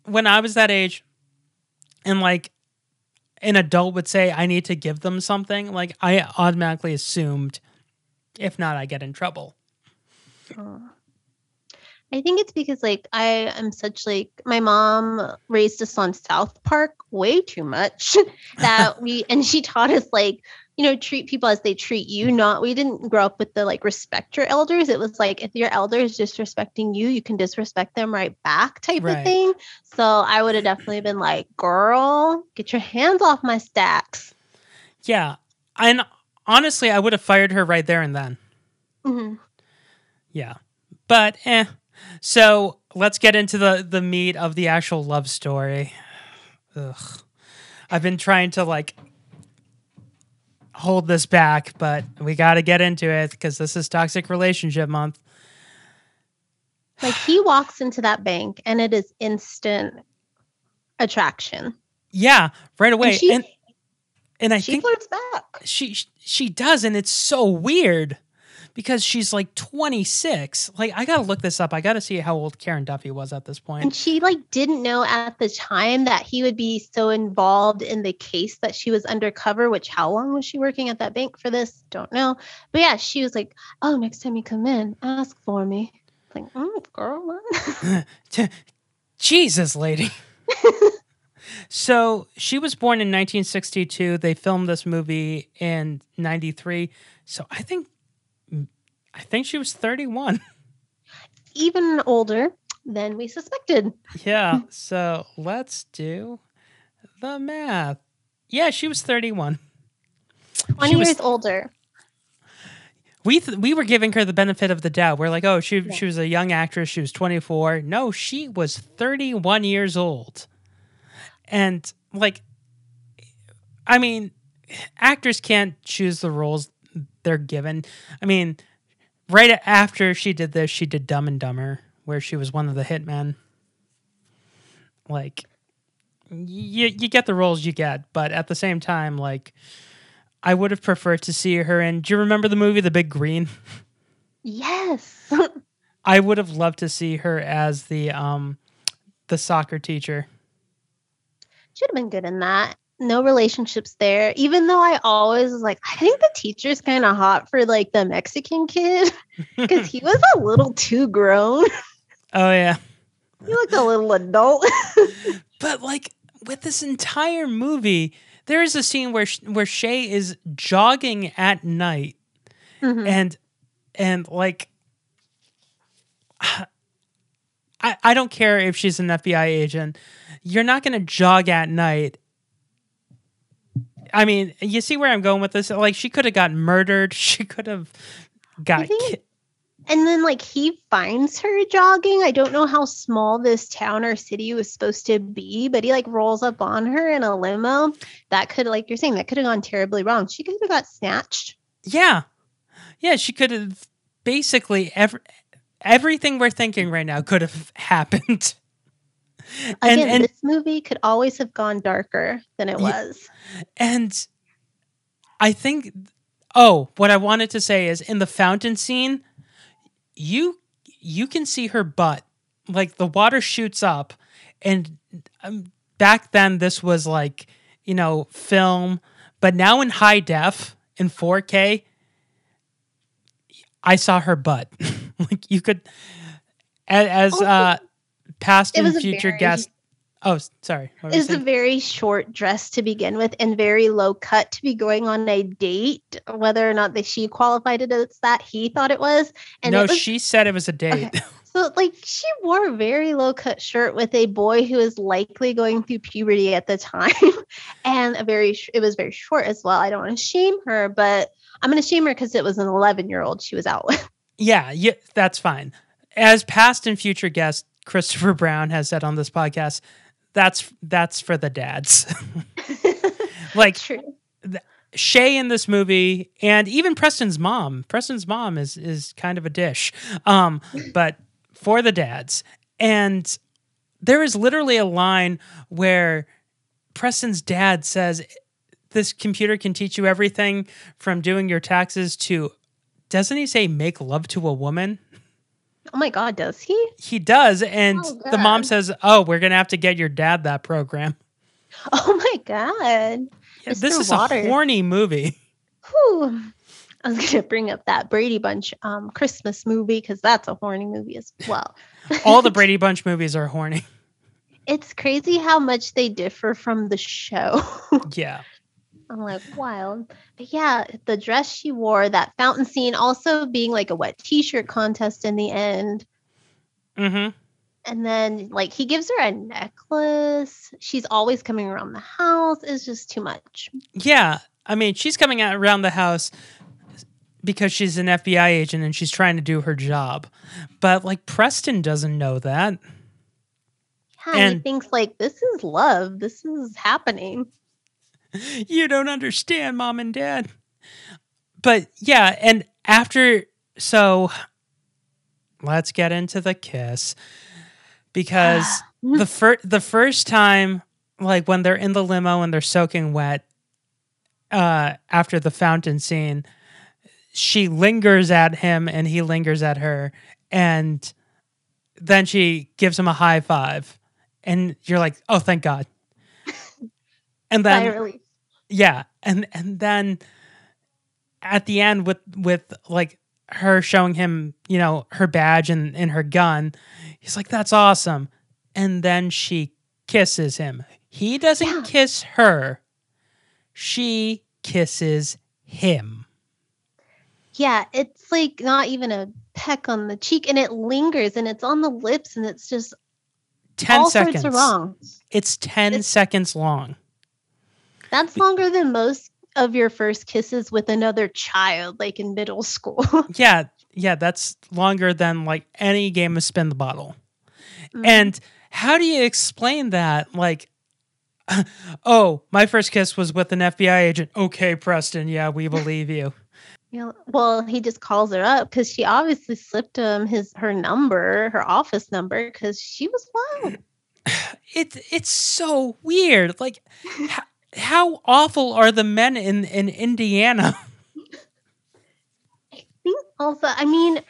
when I was that age, and like an adult would say, I need to give them something, like I automatically assumed, if not, I get in trouble. i think it's because like i am such like my mom raised us on south park way too much that we and she taught us like you know treat people as they treat you not we didn't grow up with the like respect your elders it was like if your elder is disrespecting you you can disrespect them right back type Right. of thing so i would have definitely been like girl get your hands off my stacks Yeah. And honestly, I would have fired her right there and then. Mhm. Yeah. But eh. So let's get into the the meat of the actual love story. Ugh. I've been trying to like hold this back, but we got to get into it because this is toxic relationship month. like he walks into that bank and it is instant attraction Yeah, right away. and she, and and I she think flirts back she she does and it's so weird because she's like 26 like i gotta look this up i gotta see how old karen duffy was at this point. And she like didn't know at the time that he would be so involved in the case that she was undercover, which how long was she working at that bank for this? Don't know. But yeah, she was like, Oh, next time you come in, ask for me. Like, oh girl, jesus lady so she was born in 1962 they filmed this movie in 93 so i think i think she was 31 Even older than we suspected. yeah so let's do the math yeah she was 31 20 She was- years older. we th- we were giving her the benefit of the doubt. We're like, oh, she she was a young actress. She was 24. No, she was 31 years old. And like, I mean, actors can't choose the roles they're given. I mean, right after she did this, she did Dumb and Dumber, where she was one of the hitmen. Like, you you get the roles you get, but at the same time, like. I would have preferred to see her in. Do you remember the movie The Big Green? Yes. I would have loved to see her as the um the soccer teacher. Should have been good in that. No relationships there. Even though I always was like, I think the teacher's kind of hot for like the Mexican kid because he was a little too grown. Oh yeah. He looked a little adult. But like with this entire movie, there is a scene where where Shay is jogging at night Mhm. and and like I I don't care if she's an FBI agent. You're not going to jog at night. I mean, you see where I'm going with this? Like she could have got murdered. She could have got ki- And then like he finds her jogging. I don't know how small this town or city was supposed to be, but he like rolls up on her in a limo. That could like you're saying that could have gone terribly wrong. She could have got snatched. Yeah. Yeah, she could have basically every, everything we're thinking right now could have happened. And Again, and this movie could always have gone darker than it Ye- was. and I think oh, what I wanted to say is in the fountain scene, you you can see her butt. Like the water shoots up and um, back then this was like, you know, film, but now in high def in 4K I saw her butt. like you could a- as Also, uh past it and future very- guests Oh, sorry. You It's a very short dress to begin with and very low cut to be going on a date. Whether or not that she qualified it as that, he thought it was. And no, it was, she said it was a date. Okay. So, like, she wore a very low cut shirt with a boy who was likely going through puberty at the time, and a very sh- it was very short as well. I don't want to shame her, but I'm going to shame her because it was an 11 year old she was out with. Yeah, yeah, that's fine. As past and future guest Christopher Brown has said on this podcast, that's that's for the dads. like True. Shay in this movie, and even Preston's mom. Preston's mom is is kind of a dish, um, but for the dads. And there is literally a line where Preston's dad says, "This computer can teach you everything from doing your taxes to." Doesn't he say make love to a woman? Oh my God, does he? He does, and Oh, the mom says, "Oh, we're gonna have to get your dad that program." Oh my God. Yeah, this is Water. a horny movie. Whew. I was gonna bring up that Brady Bunch um, Christmas movie because that's a horny movie as well. All the Brady Bunch movies are horny. It's crazy how much they differ from the show. Yeah. I'm like, wild. But yeah, the dress she wore, that fountain scene, also being like a wet t-shirt contest in the end. Mm-hmm. And then like he gives her a necklace. She's always coming around the house. It's just too much. Yeah. I mean, she's coming out around the house because she's an FBI agent and she's trying to do her job. But like Preston doesn't know that. Yeah, and he thinks like this is love. This is happening. You don't understand, mom and dad. But yeah, and after so let's get into the kiss because the first the first time like when they're in the limo and they're soaking wet uh after the fountain scene she lingers at him and he lingers at her and then she gives him a high five and you're like oh thank god and then Sigh of relief. Yeah and and then at the end with with like her showing him you know her badge and, and her gun he's like that's awesome. And then she kisses him. He doesn't Yeah. kiss her. She kisses him. Yeah, it's like not even a peck on the cheek, and it lingers, and it's on the lips, and it's just 10 all seconds sorts of wrong. it's 10 It's- seconds long That's longer than most of your first kisses with another child, like in middle school. yeah yeah that's longer than like any game of spin the bottle Mm. And how do you explain that? Like, oh, my first kiss was with an FBI agent. Okay, Preston, yeah, we believe you. Know, well, he just calls her up because she obviously slipped him his her number, her office number, because she was wild. It's it's so weird. Like, how, awful are the men in in Indiana? I think also, I mean,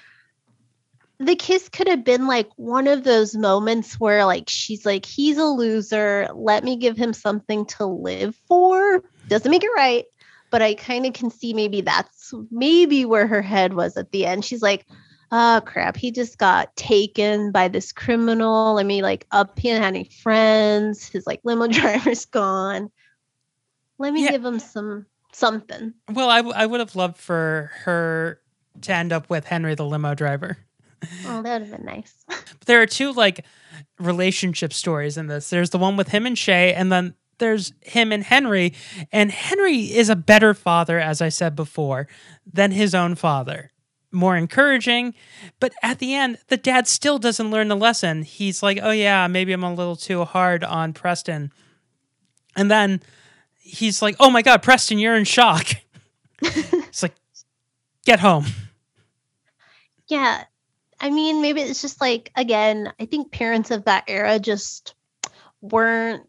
the kiss could have been like one of those moments where like she's like, he's a loser. Let me give him something to live for. Doesn't make it right, but I kind of can see maybe that's maybe where her head was at the end. She's like, oh crap, he just got taken by this criminal. Let me like up he have any friends. His like limo driver's gone. Let me Yeah. give him some something. Well, I, w- I would have loved for her to end up with Henry the limo driver. Oh, that would have been nice. there are two like relationship stories in this. There's the one with him and Shay, and then there's him and Henry. And Henry is a better father, as I said before, than his own father. More encouraging, but at the end, the dad still doesn't learn the lesson. He's like, "Oh yeah, maybe I'm a little too hard on Preston," and then he's like, "Oh my god, Preston, you're in shock." it's like, get home. Yeah. I mean, maybe it's just like, again, I think parents of that era just weren't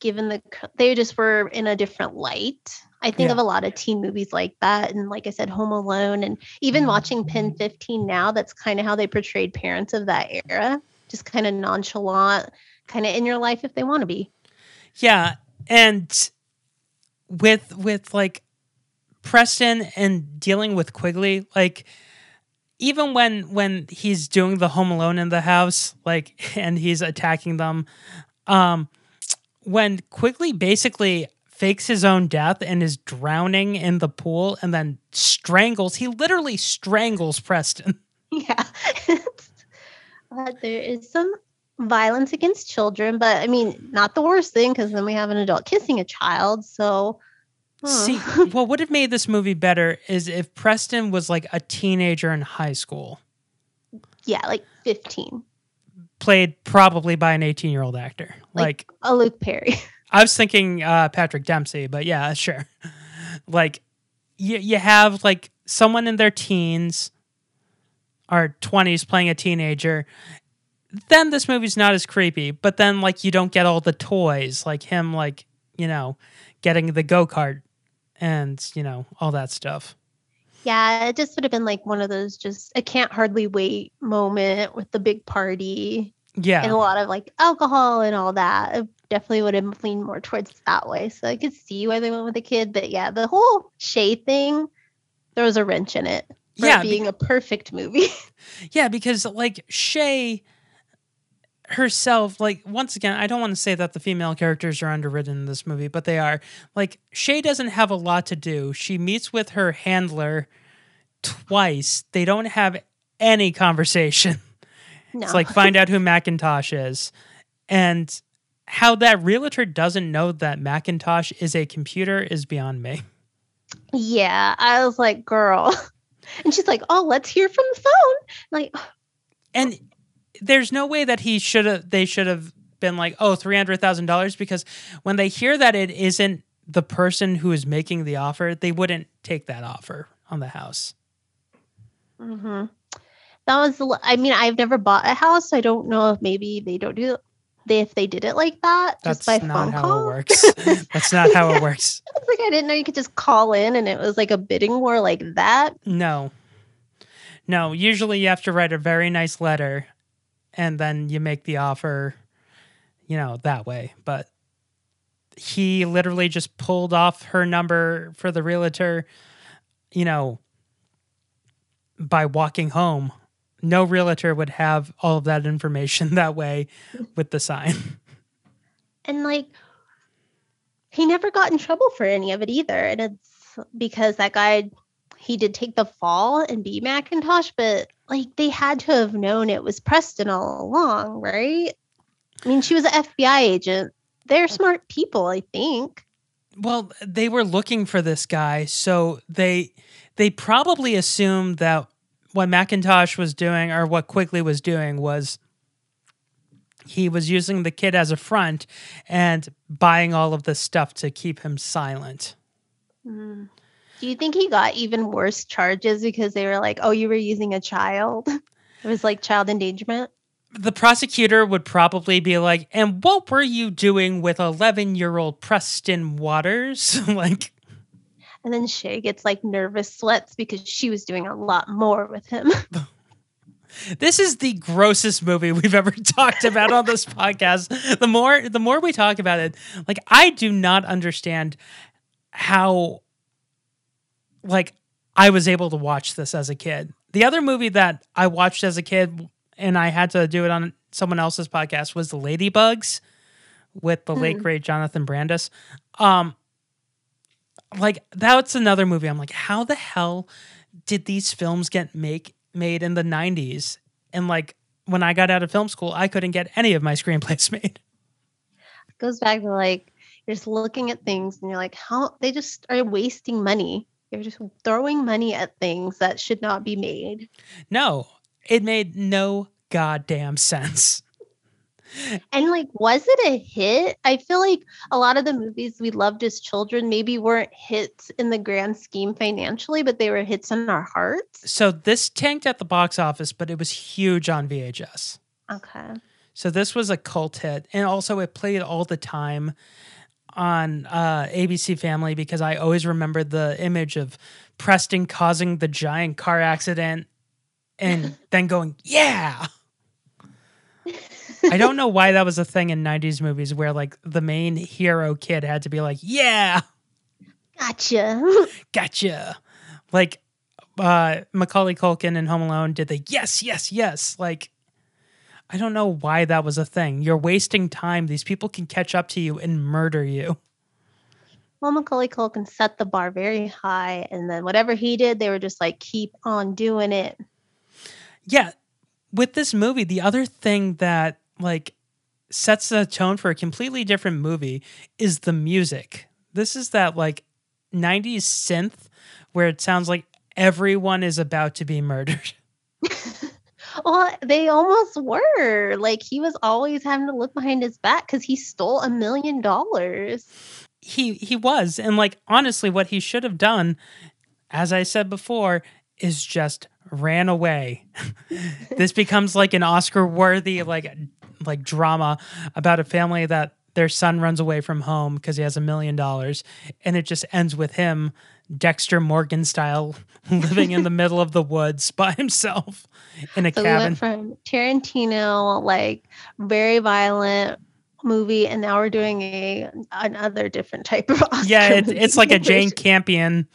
given the, they just were in a different light. I think Yeah. of a lot of teen movies like that. And like I said, Home Alone, and even mm-hmm. watching PEN15 now, that's kind of how they portrayed parents of that era. Just kind of nonchalant, kind of in your life if they want to be. Yeah, and with with like Preston and dealing with Quigley, like even when when he's doing the home alone in the house, like and he's attacking them, um when Quigley basically fakes his own death and is drowning in the pool and then strangles, he literally strangles Preston. Yeah. but there is some violence against children, but I mean, not the worst thing because then we have an adult kissing a child. So See, what would have made this movie better is if Preston was like a teenager in high school, Yeah, like 15. played probably by an 18 year old actor. Like, a Luke Perry. I was thinking uh, Patrick Dempsey, but yeah, sure. like, you, you have like someone in their teens or 20s playing a teenager. Then this movie's not as creepy, but then like you don't get all the toys, like him, like, you know, getting the go kart and, you know, all that stuff. Yeah, it just would have been like one of those just I can't hardly wait moment with the big party Yeah. and a lot of like alcohol and all that. It definitely would have leaned more towards that way. So I could see why they went with the kid. But yeah, the whole Shay thing throws a wrench in it for Yeah, it being a perfect movie. Yeah, because like Shay herself, like once again, I don't want to say that the female characters are underwritten in this movie, but they are. Like Shay doesn't have a lot to do. She meets with her handler twice. They don't have any conversation. no. It's like find out who Macintosh is. And how that realtor doesn't know that Macintosh is a computer is beyond me. yeah, I was like, girl. And she's like, oh, let's hear from the phone. Like, and there's no way that he should have they should have been like oh $300000 because when they hear that it isn't the person who is making the offer they wouldn't take that offer on the house hmm That was, i mean, I've never bought a house. So I don't know if maybe they don't do they if they did it like that that's just by not phone how call. it works that's not how it works It's like I didn't know you could just call in and it was like a bidding war like that. no no usually you have to write a very nice letter and then you make the offer you know that way. But he literally just pulled off her number for the realtor you know by walking home. No realtor would have all of that information that way with the sign. And like he never got in trouble for any of it either. And it's because that guy he did take the fall and be Macintosh, but like they had to have known it was Preston all along, right? I mean, she was an FBI agent. They're smart people, I think. Well, they were looking for this guy, so they they probably assumed that what Macintosh was doing or what Quigley was doing was he was using the kid as a front and buying all of this stuff to keep him silent. Mm-hmm. Do you think he got even worse charges because they were like, "Oh, you were using a child"? It was like child endangerment. The prosecutor would probably be like, "And what were you doing with 11-year-old Preston Waters?" like And then Shay gets like nervous sweats because she was doing a lot more with him. This is the grossest movie we've ever talked about on this podcast. The more the more we talk about it, like I do not understand how like I was able to watch this as a kid. The other movie that I watched as a kid and I had to do it on someone else's podcast was The Ladybugs with the late great Jonathan Brandis. Um like that's another movie I'm like how the hell did these films get make made in the 90s and like when I got out of film school I couldn't get any of my screenplays made. goes back to like you're just looking at things and you're like, how they just are wasting money. You're just throwing money at things that should not be made. No, it made no goddamn sense. And like, was it a hit? I feel like a lot of the movies we loved as children maybe weren't hits in the grand scheme financially, but they were hits in our hearts. So this tanked at the box office, but it was huge on VHS. Okay. So this was a cult hit, and also it played all the time on uh, ABC Family because I always remember the image of Preston causing the giant car accident and then going, "Yeah." I don't know why that was a thing in '90s movies where like the main hero kid had to be like, "Yeah." Gotcha. gotcha. Like uh Macaulay Culkin in Home Alone did the yes, yes, yes. Like I don't know why that was a thing. You're wasting time. These people can catch up to you and murder you. well, Macaulay Culkin set the bar very high, and then whatever he did, they were just like, keep on doing it. Yeah. With this movie, the other thing that like sets the tone for a completely different movie is the music. This is that like 90s synth where it sounds like everyone is about to be murdered. Well, they almost were. Like he was always having to look behind his back because he stole a million dollars. He he was and like honestly what he should have done as I said before is just ran away. this becomes like an Oscar worthy like like drama about a family that their son runs away from home because he has a million dollars and it just ends with him Dexter Morgan style living in the middle of the woods by himself in a So cabin. from Tarantino, like very violent movie, and now we're doing a another different type of Oscar yeah, it's like a Jane Campion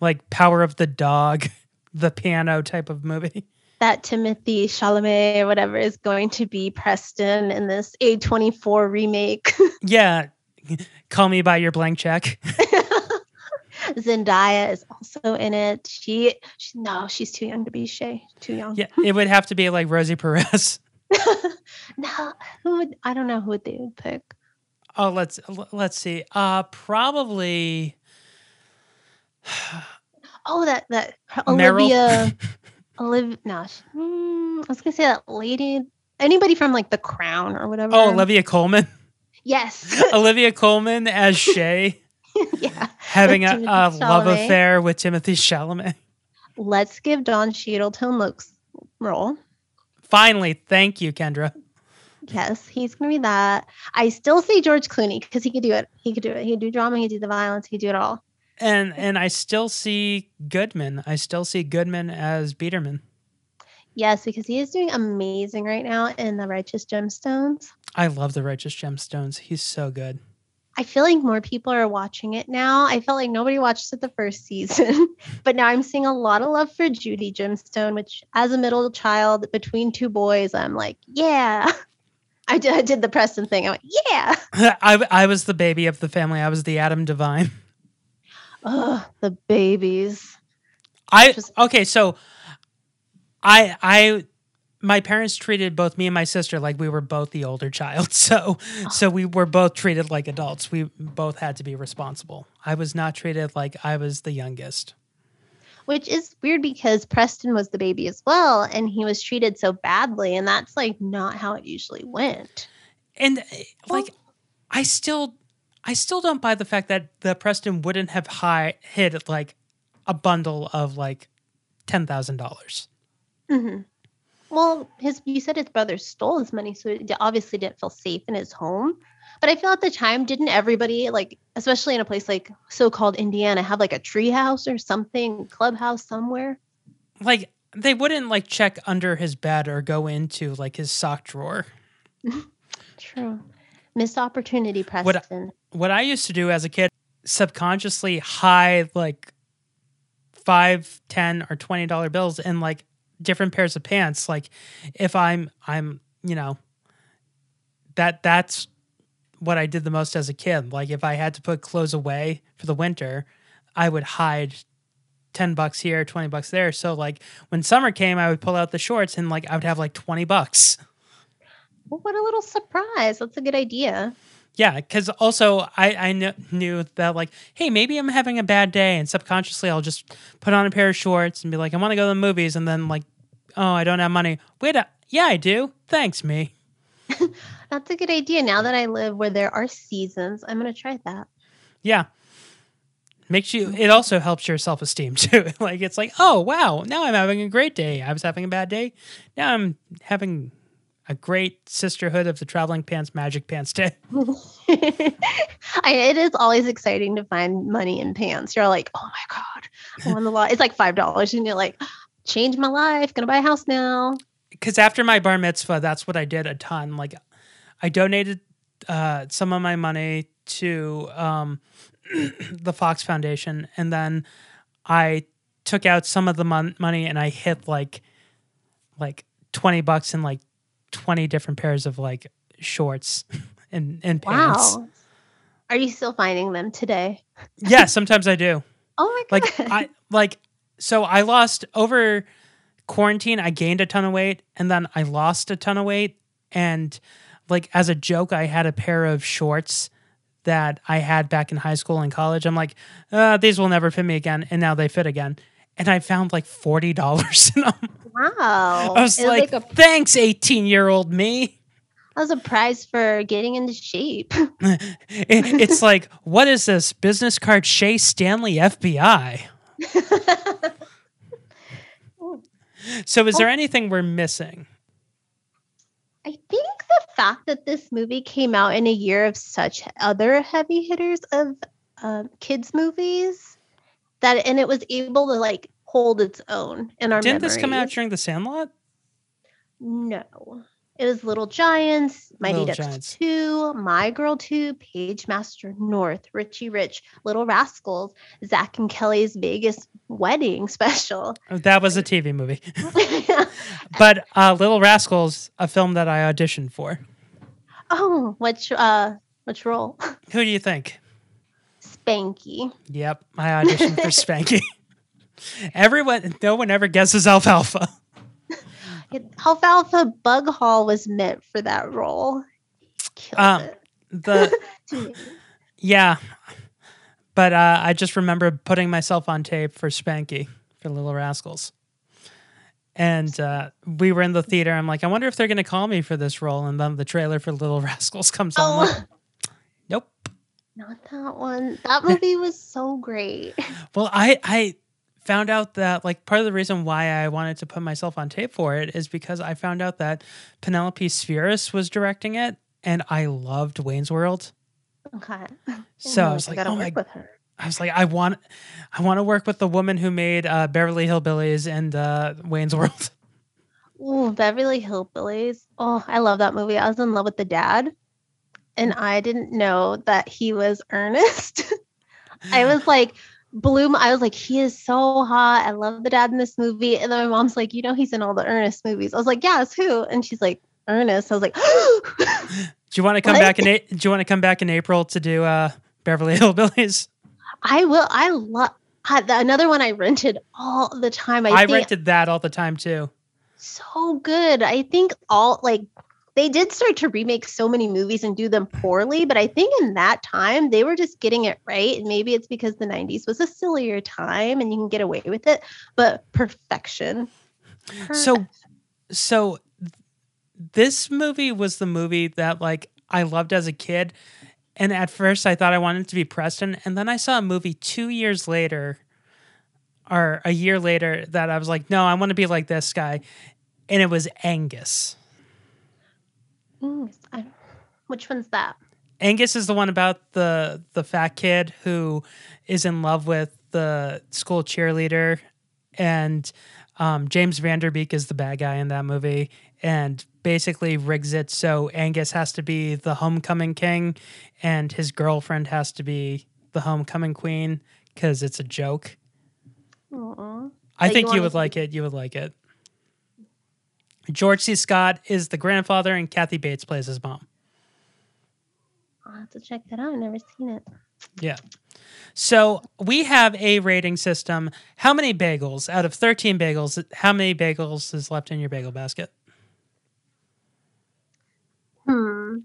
like Power of the Dog, the piano type of movie. that Timothée Chalamet or whatever is going to be Preston in this A24 remake. Yeah. Call me by your blank check. Zendaya is also in it. She, she no, she's too young to be Shay. Too young. Yeah, it would have to be like Rosie Perez. No, who would I don't know who they would pick. Oh, let's let's see. Uh probably Oh, that that Olivia. Olivia. No, sh- mm, I was gonna say that lady. Anybody from like The Crown or whatever. Oh, Olivia Colman. Yes. Olivia Colman as Shay. Having a, a love affair with Timothée Chalamet. Let's give Don Cheadle Tone Loc's role. Finally, thank you, Kendra. Yes, he's gonna be that. I still say George Clooney because he could do it. He could do it. He could do drama. He could do the violence. He could do it all. And and I still see Goodman. I still see Goodman as Biederman. Yes, because he is doing amazing right now in the Righteous Gemstones. I love the Righteous Gemstones. He's so good. I feel like more people are watching it now. I felt like nobody watched it the first season, but now I'm seeing a lot of love for Judy Gemstone, which as a middle child between two boys, I'm like, yeah. I did, I did the Preston thing. I went, yeah. I I was the baby of the family. I was the Adam DeVine. Oh, the babies. I okay, so I I my parents treated both me and my sister like we were both the older child. So so we were both treated like adults. We both had to be responsible. I was not treated like I was the youngest. Which is weird because Preston was the baby as well, and he was treated so badly, and that's like not how it usually went. And uh, like I still I still don't buy the fact that the Preston wouldn't have high hit like a bundle of like ten thousand dollars. hmm Well, his you said his brother stole his money, so he obviously didn't feel safe in his home. But I feel at the time, didn't everybody like, especially in a place like so-called Indiana, have like a tree house or something, clubhouse somewhere? Like they wouldn't like check under his bed or go into like his sock drawer. True. Missed opportunity, What- Preston. what I used to do as a kid, subconsciously hide like five, ten, or twenty dollar bills in like different pairs of pants. Like if I'm I'm, you know, that that's what I did the most as a kid. Like if I had to put clothes away for the winter, I would hide 10 bucks here, 20 bucks there. So like when summer came, I would pull out the shorts and like I would have like 20 bucks. Well, what a little surprise. That's a good idea. Yeah, because also I I kn- knew that like, hey, maybe I'm having a bad day, and subconsciously I'll just put on a pair of shorts and be like, I want to go to the movies, and then like, oh, I don't have money. Wait, a- yeah, I do. Thanks, me. That's a good idea. Now that I live where there are seasons, I'm going to try that. Yeah, makes you. It also helps your self esteem too. like it's like, oh wow, now I'm having a great day. I was having a bad day. Now I'm having a great sisterhood of the traveling pants magic pants day. I, it is always exciting to find money in pants. You're like, oh my God, I won the lot. It's like $5. And you're like, change my life. Gonna buy a house now. because after my bar mitzvah, that's what I did a ton. Like, I donated uh, some of my money to um, the Fox Foundation, and then I took out some of the mon- money and I hit like like twenty bucks in like twenty different pairs of like shorts and and pants. Wow. Are you still finding them today? Yeah, sometimes I do. Oh my god! like I like so I lost over quarantine I gained a ton of weight and then I lost a ton of weight and like as a joke I had a pair of shorts that I had back in high school and college. I'm like, uh, these will never fit me again, and now they fit again. And I found like forty dollars in them. Wow. I was It like, a, thanks, eighteen year old me. that was a prize for getting into shape. It- it's like, what is this business card? Shay Stanley FBI. So, is there anything we're missing? I think the fact that this movie came out in a year of such other heavy hitters of um, kids movies that and it was able to like hold its own in our Didn't this come out during the Sandlot? No. It was Little Giants, Mighty Little Ducks Giants. 2, My Girl 2, Page Master North, Richie Rich, Little Rascals, Zach and Kelly's Vegas wedding special. That was a TV movie. but uh, Little Rascals, a film that I auditioned for. oh, which uh which role? Who do you think? Spanky. Yep, I auditioned for Spanky. Everyone, no one ever guesses Alfalfa. Alfalfa Bug Hall was meant for that role. Um. The yeah, but uh, I just remember putting myself on tape for Spanky for Little Rascals, and uh, we were in the theater. I'm like, I wonder if they're going to call me for this role, and then the trailer for Little Rascals comes on. Like, Oh, nope. not that one. That movie was so great. Well, I I found out that like part of the reason why I wanted to put myself on tape for it is because I found out that Penelope Spheeris was directing it, and I loved Wayne's World. Okay. So I was like, gotta oh work my, with her. I was like, I want, I want to work with the woman who made uh, Beverly Hillbillies and uh, Wayne's World. Ooh, Beverly Hillbillies. Oh, I love that movie. I was in love with the dad, and I didn't know that he was Ernest. I was like, Bloom. I was like, he is so hot. I love the dad in this movie. And then my mom's like, you know, he's in all the Ernest movies. I was like, yeah, it's who? And she's like, Ernest. I was like, Do you want to come What? back in? A- do you want to come back in April to do uh, Beverly Hillbillies? I will. I love another one I rented all the time. I, I, rented that all the time too. so good. I think all like they did start to remake so many movies and do them poorly, but I think in that time they were just getting it right. And maybe it's because the 90s was a sillier time and you can get away with it, but perfection. So, so this movie was the movie that like I loved as a kid, and at first I thought I wanted to be Preston, and then I saw a movie two years later, or a year later, that I was like, no, I want to be like this guy, and it was Angus. Mm, I- which one's that? Angus is the one about the the fat kid who is in love with the school cheerleader, and um, James Van Der Beek is the bad guy in that movie, and basically rigs it so Angus has to be the homecoming king, and his girlfriend has to be the homecoming queen because it's a joke. Aw. I think you would like it. You would like it. George C. Scott is the grandfather, and Kathy Bates plays his mom. I'll have to check that out. I've never seen it. Yeah. So we have a rating system. How many bagels out of 13 bagels? How many bagels is left in your bagel basket? Hmm.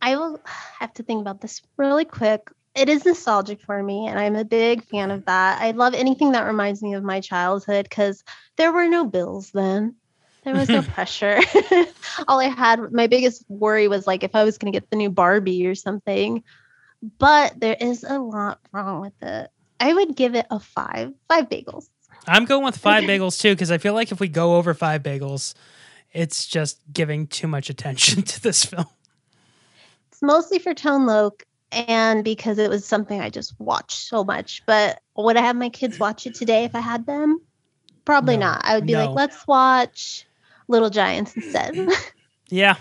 I will have to think about this really quick. It is nostalgic for me, and I'm a big fan of that. I love anything that reminds me of my childhood because there were no bills then. There was no pressure. All I had, my biggest worry was like if I was going to get the new Barbie or something. But there is a lot wrong with it. I would give it a five, five bagels. I'm going with five bagels too because I feel like if we go over five bagels, it's just giving too much attention to this film. It's mostly for Tone Loc and because it was something I just watched so much. But would I have my kids watch it today if I had them? Probably No, not. I would be no. like, let's watch Little Giants instead. Yeah,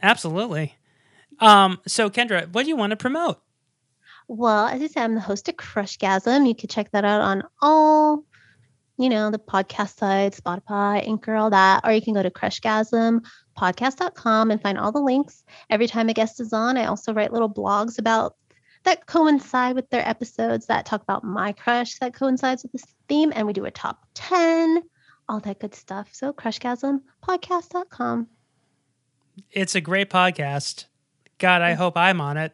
absolutely. Um, so Kendra, what do you want to promote? well, as I said, I'm the host of Crushgasm. You can check that out on all, you know, the podcast sites, Spotify, Anchor, all that. Or you can go to crushgasmpodcast.com and find all the links. Every time a guest is on, I also write little blogs about that coincide with their episodes that talk about my crush that coincides with this theme. And we do a top 10, all that good stuff. So crushgasmpodcast.com. It's a great podcast. God, I hope I'm on it.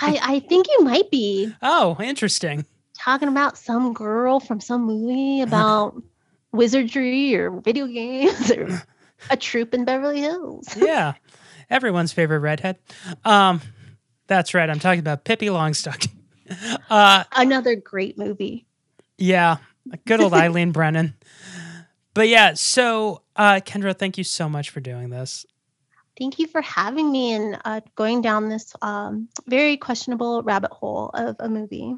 I, I think you might be Oh, interesting. talking about some girl from some movie about wizardry or video games or a troop in Beverly Hills. Yeah. Everyone's favorite redhead. Um, that's right. I'm talking about Pippi Longstocking. Uh, Another great movie. yeah. Good old Eileen Brennan. But yeah, so uh, Kendra, thank you so much for doing this. Thank you for having me and uh, going down this um, very questionable rabbit hole of a movie.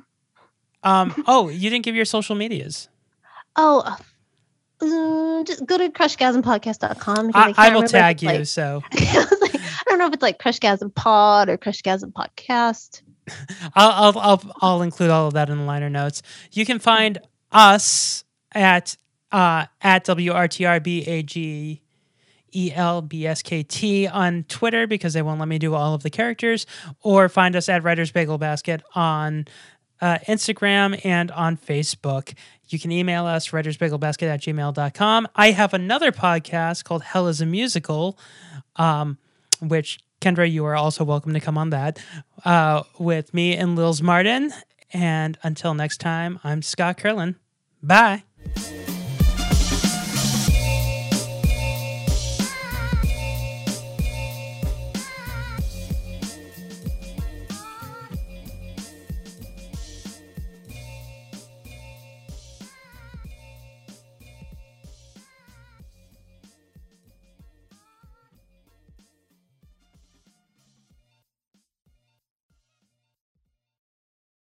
Um, oh, you didn't give your social medias. Oh, uh, uh, just go to crushgasmpodcast.com. because I, I will tag you. like- So I, like, I don't know if it's like Crushgasm Pod or Crushgasm Podcast. I'll, I'll I'll I'll include all of that in the liner notes. You can find us at uh, at WRTRBAG E ELBSKT on Twitter because they won't let me do all of the characters, or find us at Writers Bagel Basket on uh, Instagram and on Facebook. You can email us, writersbagelbasket at gmail.com. I have another podcast called Hell is a Musical, um, which Kendra, you are also welcome to come on that uh, with me and Lils Martin. And until next time, I'm Scott Curlin. Bye.